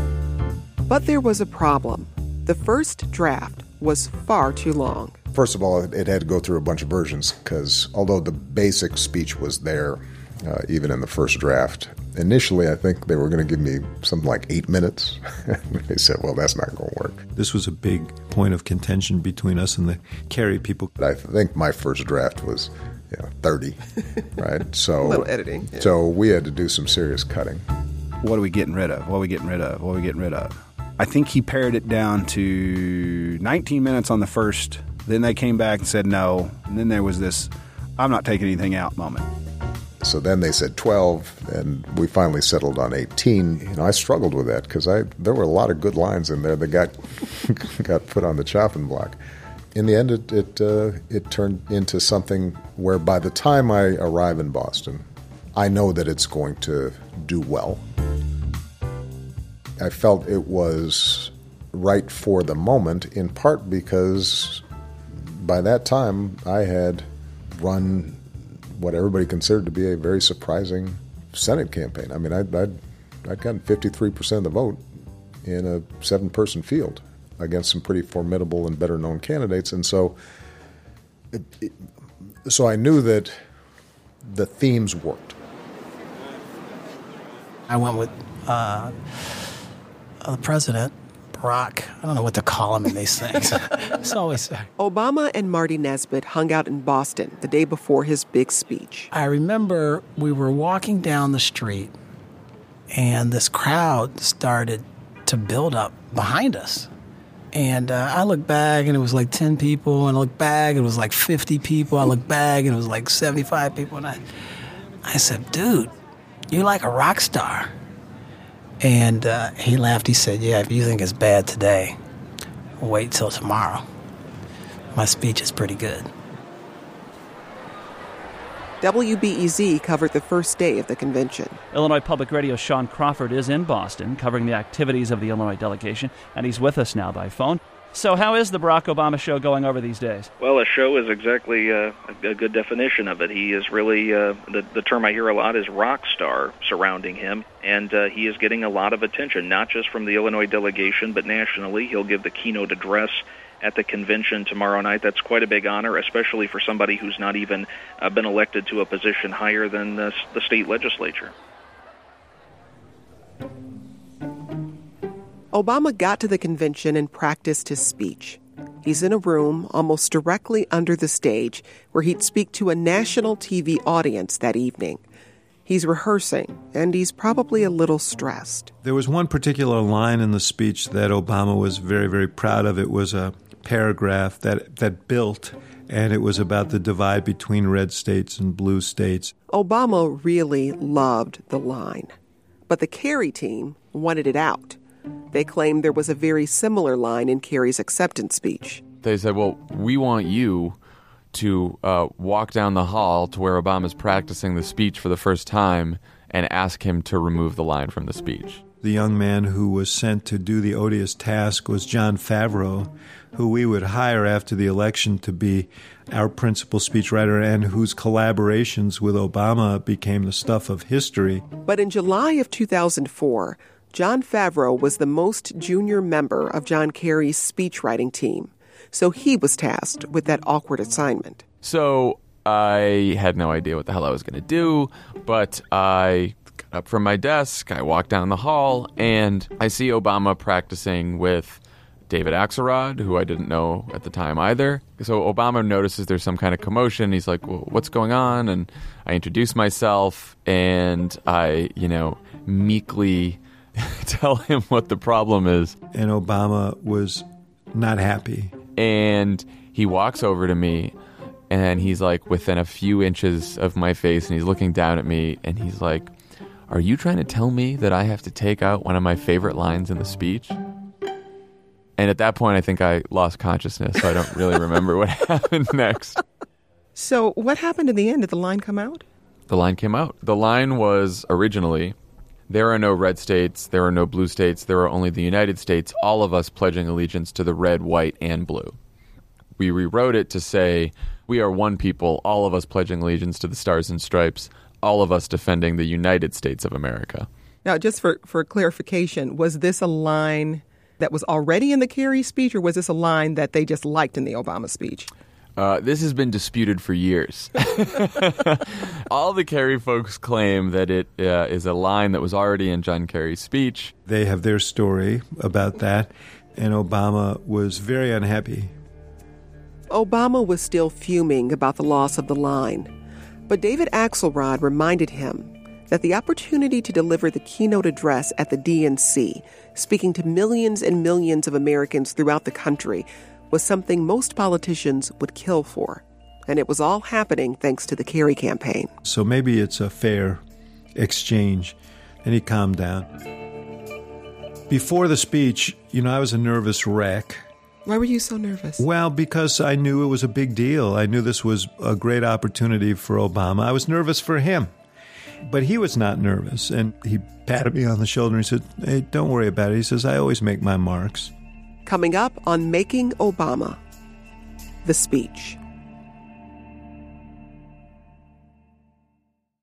Speaker 1: But there was a problem. The first draft was far too long.
Speaker 35: First of all, it had to go through a bunch of versions because although the basic speech was there, uh, even in the first draft, initially I think they were going to give me something like eight minutes. (laughs) they said, well, that's not going to work.
Speaker 7: This was a big point of contention between us and the Kerry people.
Speaker 35: I think my first draft was you know, 30, (laughs) right? So
Speaker 1: a little editing.
Speaker 35: Yeah. So we had to do some serious cutting.
Speaker 5: What are we getting rid of? What are we getting rid of? What are we getting rid of? I think he pared it down to 19 minutes on the first. Then they came back and said no. And then there was this I'm not taking anything out moment.
Speaker 35: So then they said 12, and we finally settled on 18. You know, I struggled with that because I there were a lot of good lines in there that got (laughs) got put on the chopping block. In the end, it it, uh, it turned into something where by the time I arrive in Boston, I know that it's going to do well. I felt it was right for the moment, in part because by that time I had run what everybody considered to be a very surprising Senate campaign. I mean, I'd, I'd, I'd gotten 53% of the vote in a seven person field against some pretty formidable and better known candidates. And so, it, it, so I knew that the themes worked.
Speaker 34: I went with uh, the president Barack. I don't know what to call him in these (laughs) things. it's always.
Speaker 1: Obama and Marty Nesbitt hung out in Boston the day before his big speech.
Speaker 34: I remember we were walking down the street, and this crowd started to build up behind us. And uh, I looked back, and it was like 10 people. And I looked back, and it was like 50 people. I looked (laughs) back, and it was like 75 people. And I, I said, dude, you're like a rock star. And uh, he laughed. He said, Yeah, if you think it's bad today, wait till tomorrow. My speech is pretty good.
Speaker 1: WBEZ covered the first day of the convention.
Speaker 24: Illinois Public Radio's Sean Crawford is in Boston covering the activities of the Illinois delegation, and he's with us now by phone. So, how is the Barack Obama show going over these days?
Speaker 36: Well, a show is exactly uh, a good definition of it. He is really uh, the the term I hear a lot is rock star surrounding him, and uh, he is getting a lot of attention, not just from the Illinois delegation, but nationally. He'll give the keynote address at the convention tomorrow night. That's quite a big honor, especially for somebody who's not even uh, been elected to a position higher than the, the state legislature.
Speaker 1: Obama got to the convention and practiced his speech. He's in a room almost directly under the stage where he'd speak to a national TV audience that evening. He's rehearsing, and he's probably a little stressed.
Speaker 7: There was one particular line in the speech that Obama was very, very proud of. It was a paragraph that, that built, and it was about the divide between red states and blue states.
Speaker 1: Obama really loved the line. But the Kerry team wanted it out. They claimed there was a very similar line in Kerry's acceptance speech.
Speaker 37: They said, well, we want you to uh, walk down the hall to where Obama's practicing the speech for the first time and ask him to remove the line from the speech.
Speaker 7: The young man who was sent to do the odious task was Jon Favreau, who we would hire after the election to be our principal speechwriter and whose collaborations with Obama became the stuff of history.
Speaker 1: But in July of 2004, Jon Favreau was the most junior member of John Kerry's speechwriting team, so he was tasked with that awkward assignment.
Speaker 37: So I had no idea what the hell I was going to do, but I got up from my desk, I walked down the hall, and I see Obama practicing with David Axelrod, who I didn't know at the time either. So Obama notices there's some kind of commotion. He's like, well, what's going on? And I introduce myself and I, you know, meekly (laughs) tell him what the problem is.
Speaker 7: And Obama was not happy.
Speaker 37: And he walks over to me and he's like within a few inches of my face and he's looking down at me and he's like, Are you trying to tell me that I have to take out one of my favorite lines in the speech? And at that point, I think I lost consciousness, so I don't really remember what (laughs) happened next.
Speaker 1: So, what happened in the end? Did the line come out?
Speaker 37: The line came out. The line was originally there are no red states, there are no blue states, there are only the United States, all of us pledging allegiance to the red, white, and blue. We rewrote it to say we are one people, all of us pledging allegiance to the stars and stripes, all of us defending the United States of America.
Speaker 1: Now, just for, for clarification, was this a line that was already in the Kerry speech, or was this a line that they just liked in the Obama speech?
Speaker 37: Uh, this has been disputed for years. (laughs) All the Kerry folks claim that it uh, is a line that was already in John Kerry's speech.
Speaker 7: They have their story about that, and Obama was very unhappy.
Speaker 1: Obama was still fuming about the loss of the line, but David Axelrod reminded him that the opportunity to deliver the keynote address at the DNC, speaking to millions and millions of Americans throughout the country, was something most politicians would kill for. And it was all happening thanks to the Kerry campaign.
Speaker 7: So maybe it's a fair exchange. And he calmed down. Before the speech, you know, I was a nervous wreck.
Speaker 1: Why were you so nervous?
Speaker 7: Well, because I knew it was a big deal. I knew this was a great opportunity for Obama. I was nervous for him. But he was not nervous. And he patted me on the shoulder and he said, Hey, don't worry about it. He says, I always make my marks.
Speaker 1: Coming up on Making Obama, the speech.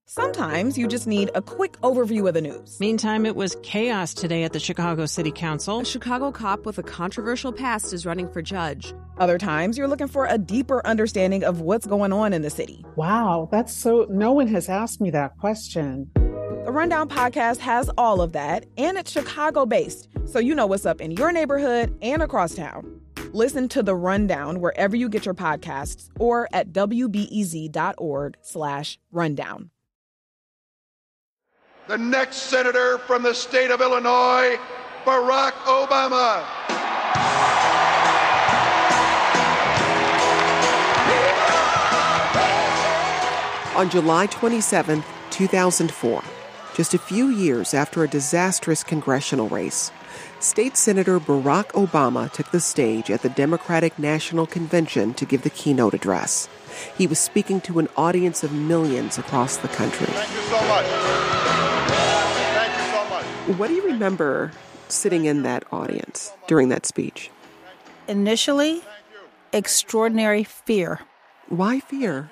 Speaker 26: Sometimes you just need a quick overview of the news.
Speaker 27: Meantime, it was chaos today at the Chicago City Council.
Speaker 28: A Chicago cop with a controversial past is running for judge.
Speaker 26: Other times, you're looking for a deeper understanding of what's going on in the city.
Speaker 29: Wow, that's so. No one has asked me that question.
Speaker 26: The Rundown podcast has all of that, and it's Chicago based, so you know what's up in your neighborhood and across town. Listen to The Rundown wherever you get your podcasts or at wbez.org slash rundown.
Speaker 38: The next senator from the state of Illinois, Barack Obama.
Speaker 1: On July 27, 2004, just a few years after a disastrous congressional race, State Senator Barack Obama took the stage at the Democratic National Convention to give the keynote address. He was speaking to an audience of millions across the country.
Speaker 38: Thank you so much. Thank you so much.
Speaker 1: What do you remember sitting in that audience during that speech?
Speaker 39: Initially, extraordinary fear.
Speaker 1: Why fear?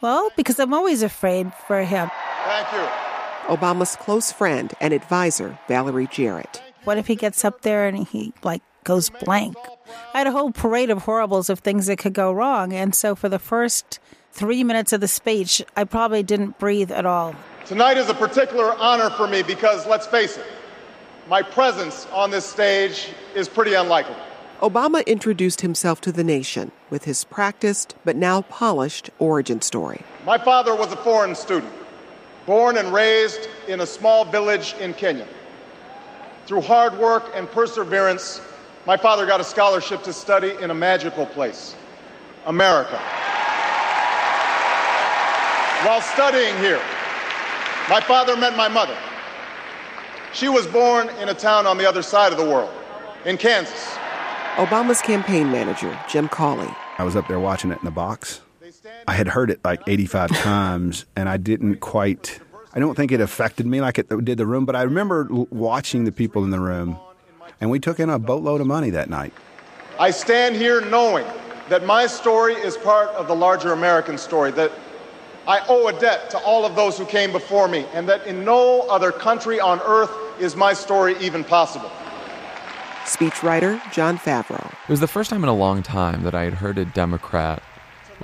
Speaker 39: Well, because I'm always afraid for him.
Speaker 38: Thank you.
Speaker 1: Obama's close friend and advisor, Valerie Jarrett.
Speaker 39: What if he gets up there and he, like, goes blank? I had a whole parade of horribles of things that could go wrong. And so for the first three minutes of the speech, I probably didn't breathe at all.
Speaker 17: Tonight is a particular honor for me because, let's face it, my presence on this stage is pretty unlikely.
Speaker 1: Obama introduced himself to the nation with his practiced but now polished origin story.
Speaker 17: My father was a foreign student, born and raised in a small village in Kenya. Through hard work and perseverance, my father got a scholarship to study in a magical place, America. While studying here, my father met my mother. She was born in a town on the other side of the world, in Kansas.
Speaker 1: Obama's campaign manager, Jim Cauley.
Speaker 5: I was up there watching it in the box. I had heard it like 85 times, and I didn't quite. I don't think it affected me like it did the room, but I remember watching the people in the room, and we took in a boatload of money that night.
Speaker 17: I stand here knowing that my story is part of the larger American story, that I owe a debt to all of those who came before me, and that in no other country on earth is my story even possible.
Speaker 1: Speechwriter Jon Favreau.
Speaker 37: It was the first time in a long time that I had heard a Democrat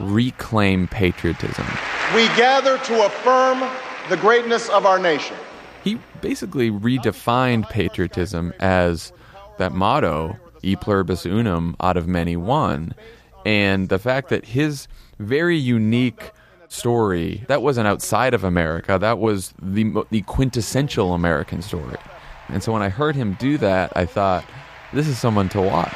Speaker 37: reclaim patriotism.
Speaker 17: We gather to affirm the greatness of our nation.
Speaker 37: He basically redefined patriotism as that motto, e pluribus unum, out of many one. And the fact that his very unique story, that wasn't outside of America, that was the, the quintessential American story. And so when I heard him do that, I thought, this is someone to watch.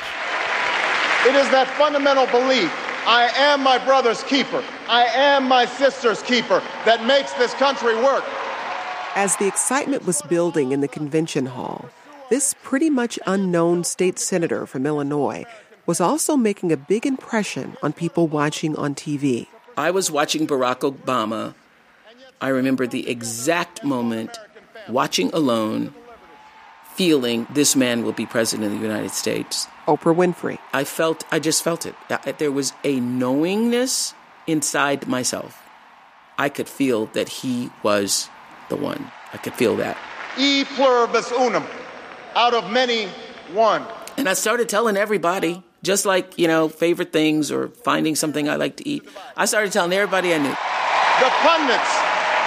Speaker 17: It is that fundamental belief I am my brother's keeper, I am my sister's keeper that makes this country work.
Speaker 1: As the excitement was building in the convention hall, this pretty much unknown state senator from Illinois was also making a big impression on people watching on TV.
Speaker 40: I was watching Barack Obama. I remember the exact moment watching alone feeling this man will be president of the United States.
Speaker 1: Oprah Winfrey.
Speaker 40: I felt, I just felt it. There was a knowingness inside myself. I could feel that he was the one. I could feel that.
Speaker 17: E pluribus unum, out of many, one.
Speaker 40: And I started telling everybody, just like, you know, favorite things or finding something I like to eat. I started telling everybody I knew.
Speaker 17: The pundits,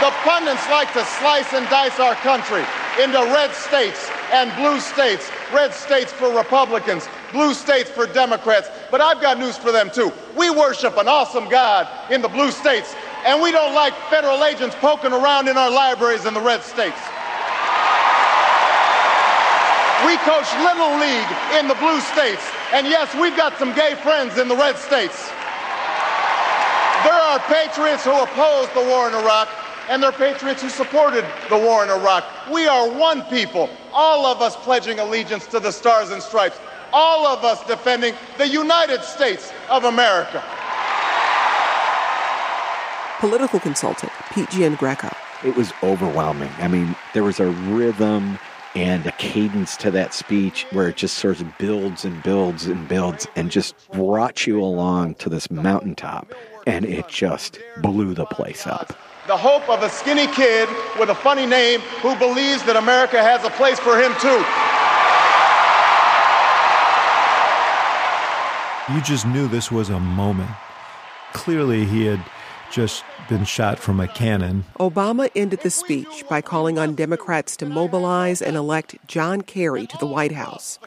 Speaker 17: the pundits like to slice and dice our country into red states and blue states. Red states for Republicans, blue states for Democrats. But I've got news for them too. We worship an awesome God in the blue states, and we don't like federal agents poking around in our libraries in the red states. We coach Little League in the blue states, and yes, we've got some gay friends in the red states. There are patriots who oppose the war in Iraq, and their patriots who supported the war in Iraq. We are one people, all of us pledging allegiance to the Stars and Stripes, all of us defending the United States of America.
Speaker 1: Political consultant Pete Giangreco.
Speaker 2: It was overwhelming. I mean, there was a rhythm and a cadence to that speech where it just sort of builds and builds and builds and just brought you along to this mountaintop. And it just blew the place up
Speaker 17: the hope of a skinny kid with a funny name who believes that America has a place for him too.
Speaker 7: You just knew this was a moment. Clearly, he had just been shot from a cannon.
Speaker 1: Obama ended the speech by calling on Democrats to mobilize and elect John Kerry to the White House.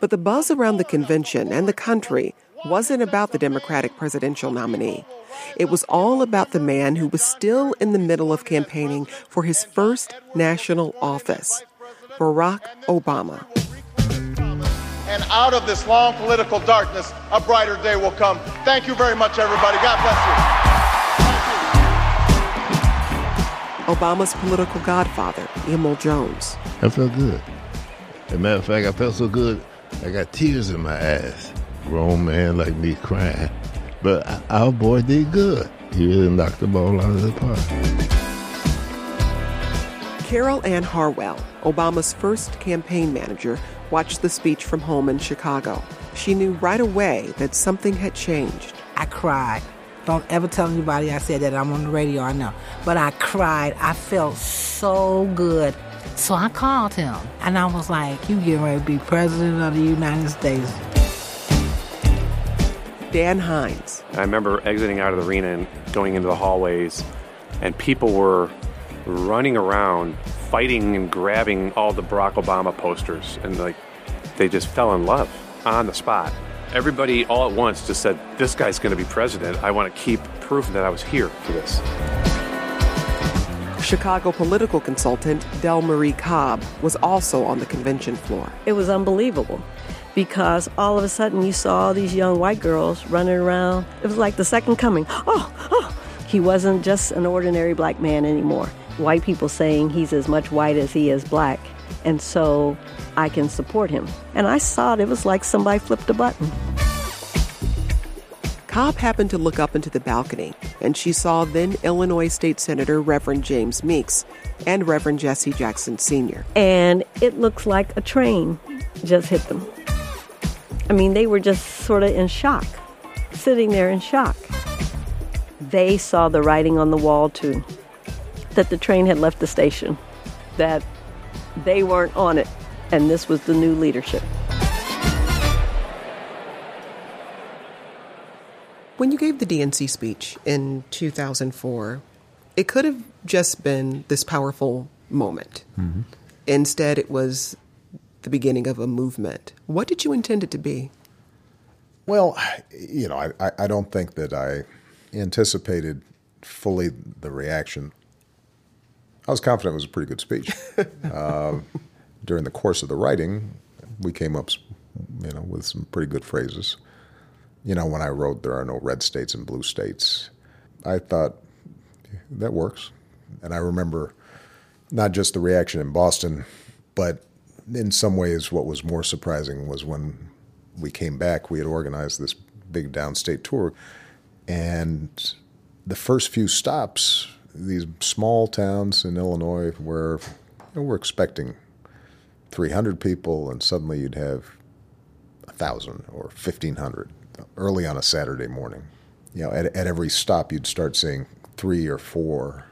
Speaker 1: But the buzz around the convention and the country wasn't about the Democratic presidential nominee. It was all about the man who was still in the middle of campaigning for his first national office Barack Obama.
Speaker 17: And out of this long political darkness, a brighter day will come. Thank you very much, everybody. God bless
Speaker 1: you. Obama's political godfather, Emil Jones.
Speaker 41: I felt good. As a matter of fact, I felt so good, I got tears in my eyes. Grown man like me crying. But our boy did good. He really knocked the ball out of the park.
Speaker 1: Carol Ann Harwell, Obama's first campaign manager, watched the speech from home in Chicago. She knew right away that something had changed.
Speaker 42: I cried. Don't ever tell anybody I said that. I'm on the radio, I know. But I cried. I felt so good. So I called him and I was like, You getting ready to be president of the United States.
Speaker 1: Dan Hynes.
Speaker 10: I remember exiting out of the arena and going into the hallways, and people were running around, fighting and grabbing all the Barack Obama posters, and like they just fell in love on the spot. Everybody all at once just said, This guy's going to be president. I want to keep proof that I was here for this.
Speaker 1: Chicago political consultant Delmarie Cobb was also on the convention floor.
Speaker 43: It was unbelievable because all of a sudden you saw all these young white girls running around. It was like the second coming. Oh, oh. He wasn't just an ordinary black man anymore. White people saying he's as much white as he is black. And so I can support him. And I saw it, it was like somebody flipped a button.
Speaker 1: Cobb happened to look up into the balcony, and she saw then Illinois State Senator Reverend James Meeks and Reverend Jesse Jackson Sr.
Speaker 43: And it looks like a train just hit them. I mean, they were just sort of in shock, sitting there in shock. They saw the writing on the wall, too, that the train had left the station, that they weren't on it, and this was the new leadership.
Speaker 1: When you gave the DNC speech in 2004, it could have just been this powerful moment.
Speaker 5: Mm-hmm.
Speaker 1: Instead, it was the beginning of a movement. What did you intend it to be?
Speaker 35: Well, you know, I, I don't think that I anticipated fully the reaction. I was confident it was a pretty good speech. (laughs) uh, during the course of the writing, we came up, you know, with some pretty good phrases. You know, when I wrote "There are no red states and blue states," I thought that works, and I remember not just the reaction in Boston, but in some ways, what was more surprising was when we came back. We had organized this big downstate tour, and the first few stops, these small towns in Illinois, where you know, we're expecting 300 people, and suddenly you'd have a thousand or 1,500 early on a Saturday morning. You know, at, at every stop, you'd start seeing three or four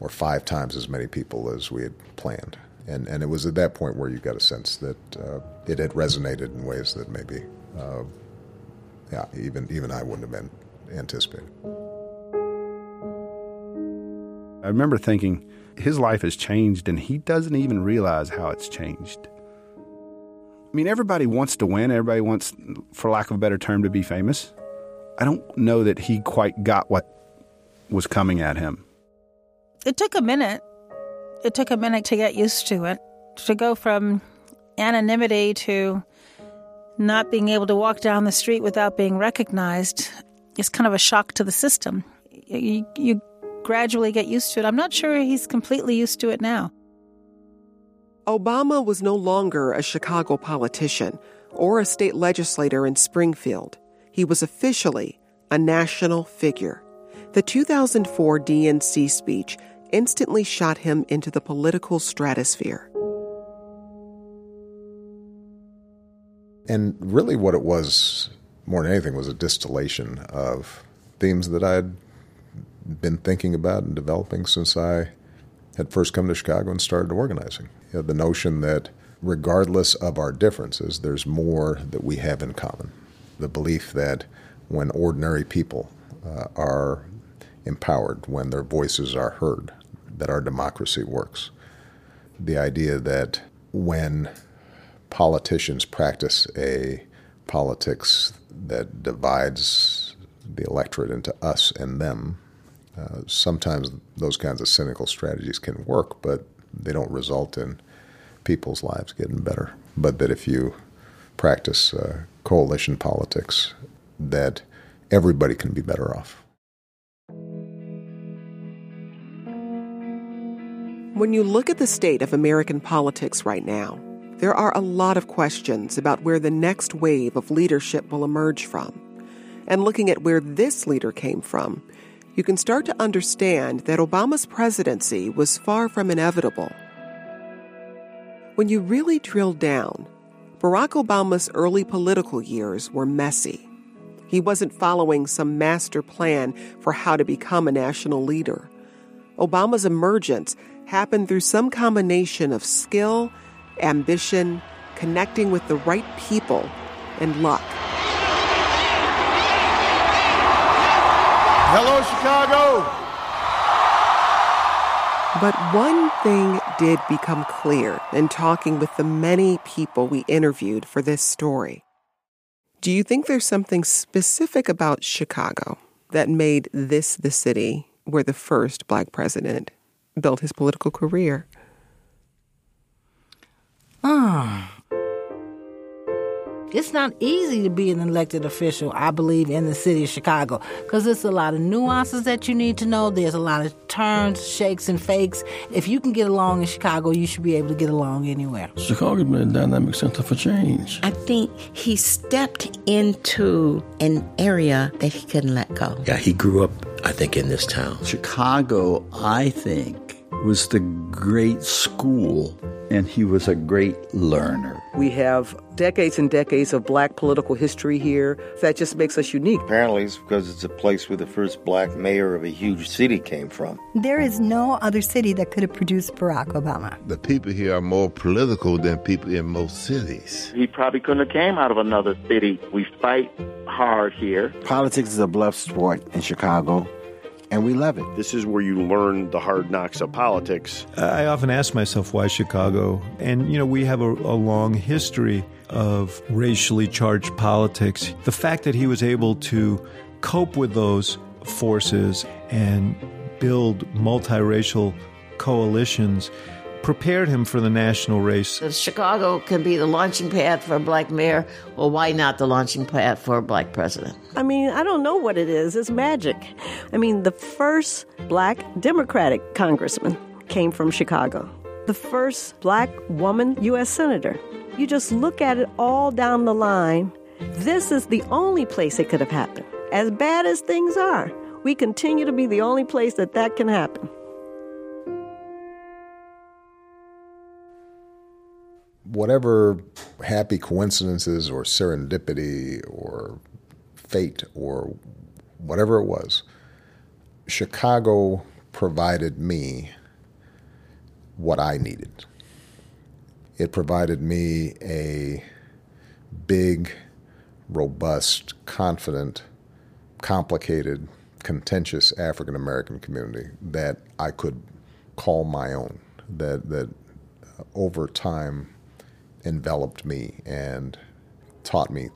Speaker 35: or five times as many people as we had planned. And, and it was at that point where you got a sense that uh, it had resonated in ways that maybe, uh, yeah, even, even I wouldn't have been anticipated.
Speaker 5: I remember thinking, his life has changed and he doesn't even realize how it's changed. I mean, everybody wants to win. Everybody wants, for lack of a better term, to be famous. I don't know that he quite got what was coming at him.
Speaker 39: It took a minute. It took a minute to get used to it, to go from anonymity to not being able to walk down the street without being recognized is kind of a shock to the system. You, you gradually get used to it. I'm not sure he's completely used to it now.
Speaker 1: Obama was no longer a Chicago politician or a state legislator in Springfield. He was officially a national figure. The 2004 DNC speech instantly shot him into the political stratosphere.
Speaker 35: And really, what it was more than anything was a distillation of themes that I'd been thinking about and developing since I had first come to Chicago and started organizing. You know, the notion that regardless of our differences, there's more that we have in common. The belief that when ordinary people uh, are empowered, when their voices are heard, that our democracy works. The idea that when politicians practice a politics that divides the electorate into us and them, uh, sometimes those kinds of cynical strategies can work, but they don't result in people's lives getting better. But that if you practice uh, coalition politics, that everybody can be better off.
Speaker 1: When you look at the state of American politics right now, there are a lot of questions about where the next wave of leadership will emerge from. And looking at where this leader came from, you can start to understand that Obama's presidency was far from inevitable. When you really drill down, Barack Obama's early political years were messy. He wasn't following some master plan for how to become a national leader. Obama's emergence happened through some combination of skill, ambition, connecting with the right people, and luck.
Speaker 38: Hello, Chicago.
Speaker 1: But one thing did become clear in talking with the many people we interviewed for this story. Do you think there's something specific about Chicago that made this the city where the first black president built his political career?
Speaker 42: Ah. It's not easy to be an elected official, I believe, in the city of Chicago, because there's a lot of nuances that you need to know. There's a lot of turns, shakes, and fakes. If you can get along in Chicago, you should be able to get along anywhere.
Speaker 44: Chicago's been a dynamic center for change.
Speaker 45: I think he stepped into an area that he couldn't let go.
Speaker 46: Yeah, he grew up, I think, in this town.
Speaker 47: Chicago, I think, was the great school, and he was a great learner.
Speaker 48: We have decades and decades of black political history here that just makes us unique.
Speaker 49: Apparently, it's because it's a place where the first black mayor of a huge city came from.
Speaker 50: There is no other city that could have produced Barack Obama.
Speaker 41: The people here are more political than people in most cities.
Speaker 51: He probably couldn't have came out of another city. We fight hard here.
Speaker 52: Politics is a bluff sport in Chicago and we love it.
Speaker 53: This is where you learn the hard knocks of politics.
Speaker 7: I often ask myself why Chicago, and you know, we have a, a long history of racially charged politics. The fact that he was able to cope with those forces and build multiracial coalitions prepared him for the national race.
Speaker 45: If Chicago can be the launching pad for a black mayor, well, why not the launching pad for a black president?
Speaker 43: I mean, I don't know what it is. It's magic. I mean, the first black Democratic congressman came from Chicago, the first black woman U.S. Senator. You just look at it all down the line. This is the only place it could have happened. As bad as things are, we continue to be the only place that that can happen.
Speaker 35: Whatever happy coincidences or serendipity or fate or whatever it was, Chicago provided me what I needed. It provided me a big, robust, confident, complicated, contentious African American community that I could call my own. That that over time enveloped me and taught me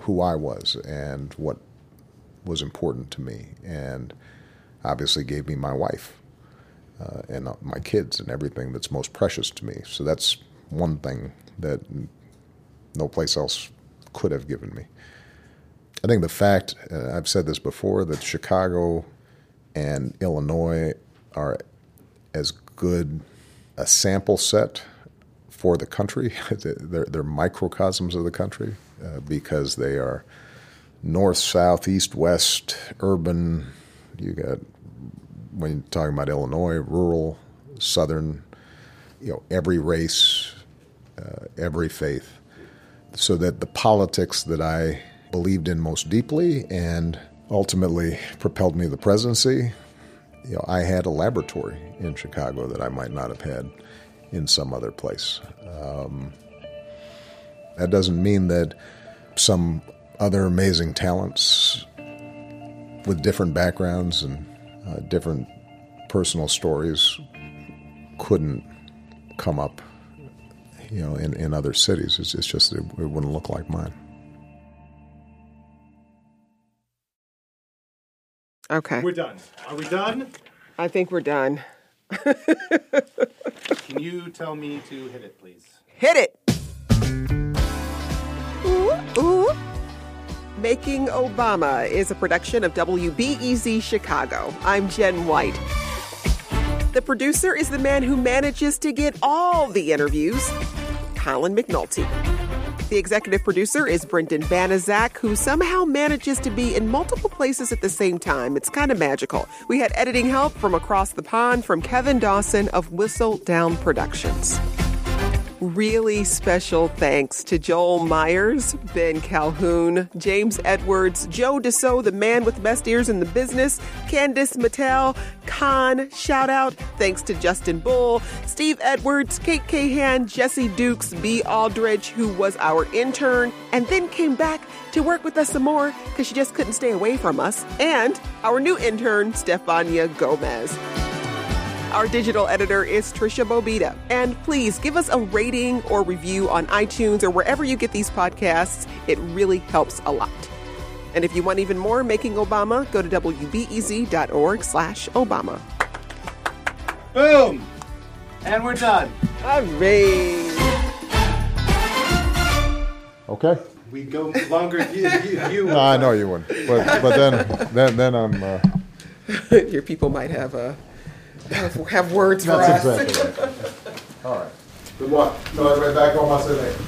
Speaker 35: who I was and what was important to me, and obviously gave me my wife uh, and uh, my kids and everything that's most precious to me. So that's one thing that no place else could have given me. I think the fact, uh, I've said this before, that Chicago and Illinois are as good a sample set for the country. (laughs) they're, they're, microcosms of the country uh, because they are north, south, east, west, urban. You got when you're talking about Illinois, rural, southern. You know, every race, uh, every faith, so that the politics that I believed in most deeply and ultimately propelled me to the presidency. You know, I had a laboratory in Chicago that I might not have had in some other place. Um, that doesn't mean that some other amazing talents with different backgrounds and uh, different personal stories couldn't come up, you know, in, in other cities. It's, it's just it, it wouldn't look like mine.
Speaker 1: Okay.
Speaker 54: We're done. Are we done?
Speaker 1: I think we're done.
Speaker 54: Can you tell me to hit it, please?
Speaker 1: Hit it! Ooh, ooh. Making Obama is a production of WBEZ Chicago. I'm Jen White. The producer is the man who manages to get all the interviews, Colin McNulty. The executive producer is Brendan Banaszak, who somehow manages to be in multiple places at the same time. It's kind of magical. We had editing help from across the pond from Kevin Dawson of Whistle Down Productions really special thanks to Joel Myers, Ben Calhoun, James Edwards, Joe DeSo, the man with the best ears in the business, Candice Mattel, Khan, shout out. Thanks to Justin Bull, Steve Edwards, Kate Cahan, Jesse Dukes, B. Aldridge, who was our intern, and then came back to work with us some more because she just couldn't stay away from us, and our new intern, Stefania Gomez. Our digital editor is Tricia Bobeda. And please give us a rating or review on iTunes or wherever you get these podcasts. It really helps a lot. And if you want even more Making Obama, go to wbez.org slash Obama.
Speaker 54: Boom! And we're done.
Speaker 1: Hooray!
Speaker 35: Okay.
Speaker 54: We go longer if you, you, you (laughs)
Speaker 35: No, I know you wouldn't. But but then then then I'm. Uh, (laughs)
Speaker 1: Your people might have uh, have, have words for
Speaker 35: that's
Speaker 1: us.
Speaker 35: exactly right. (laughs) All right. Good luck. Tell everybody back home I said hey.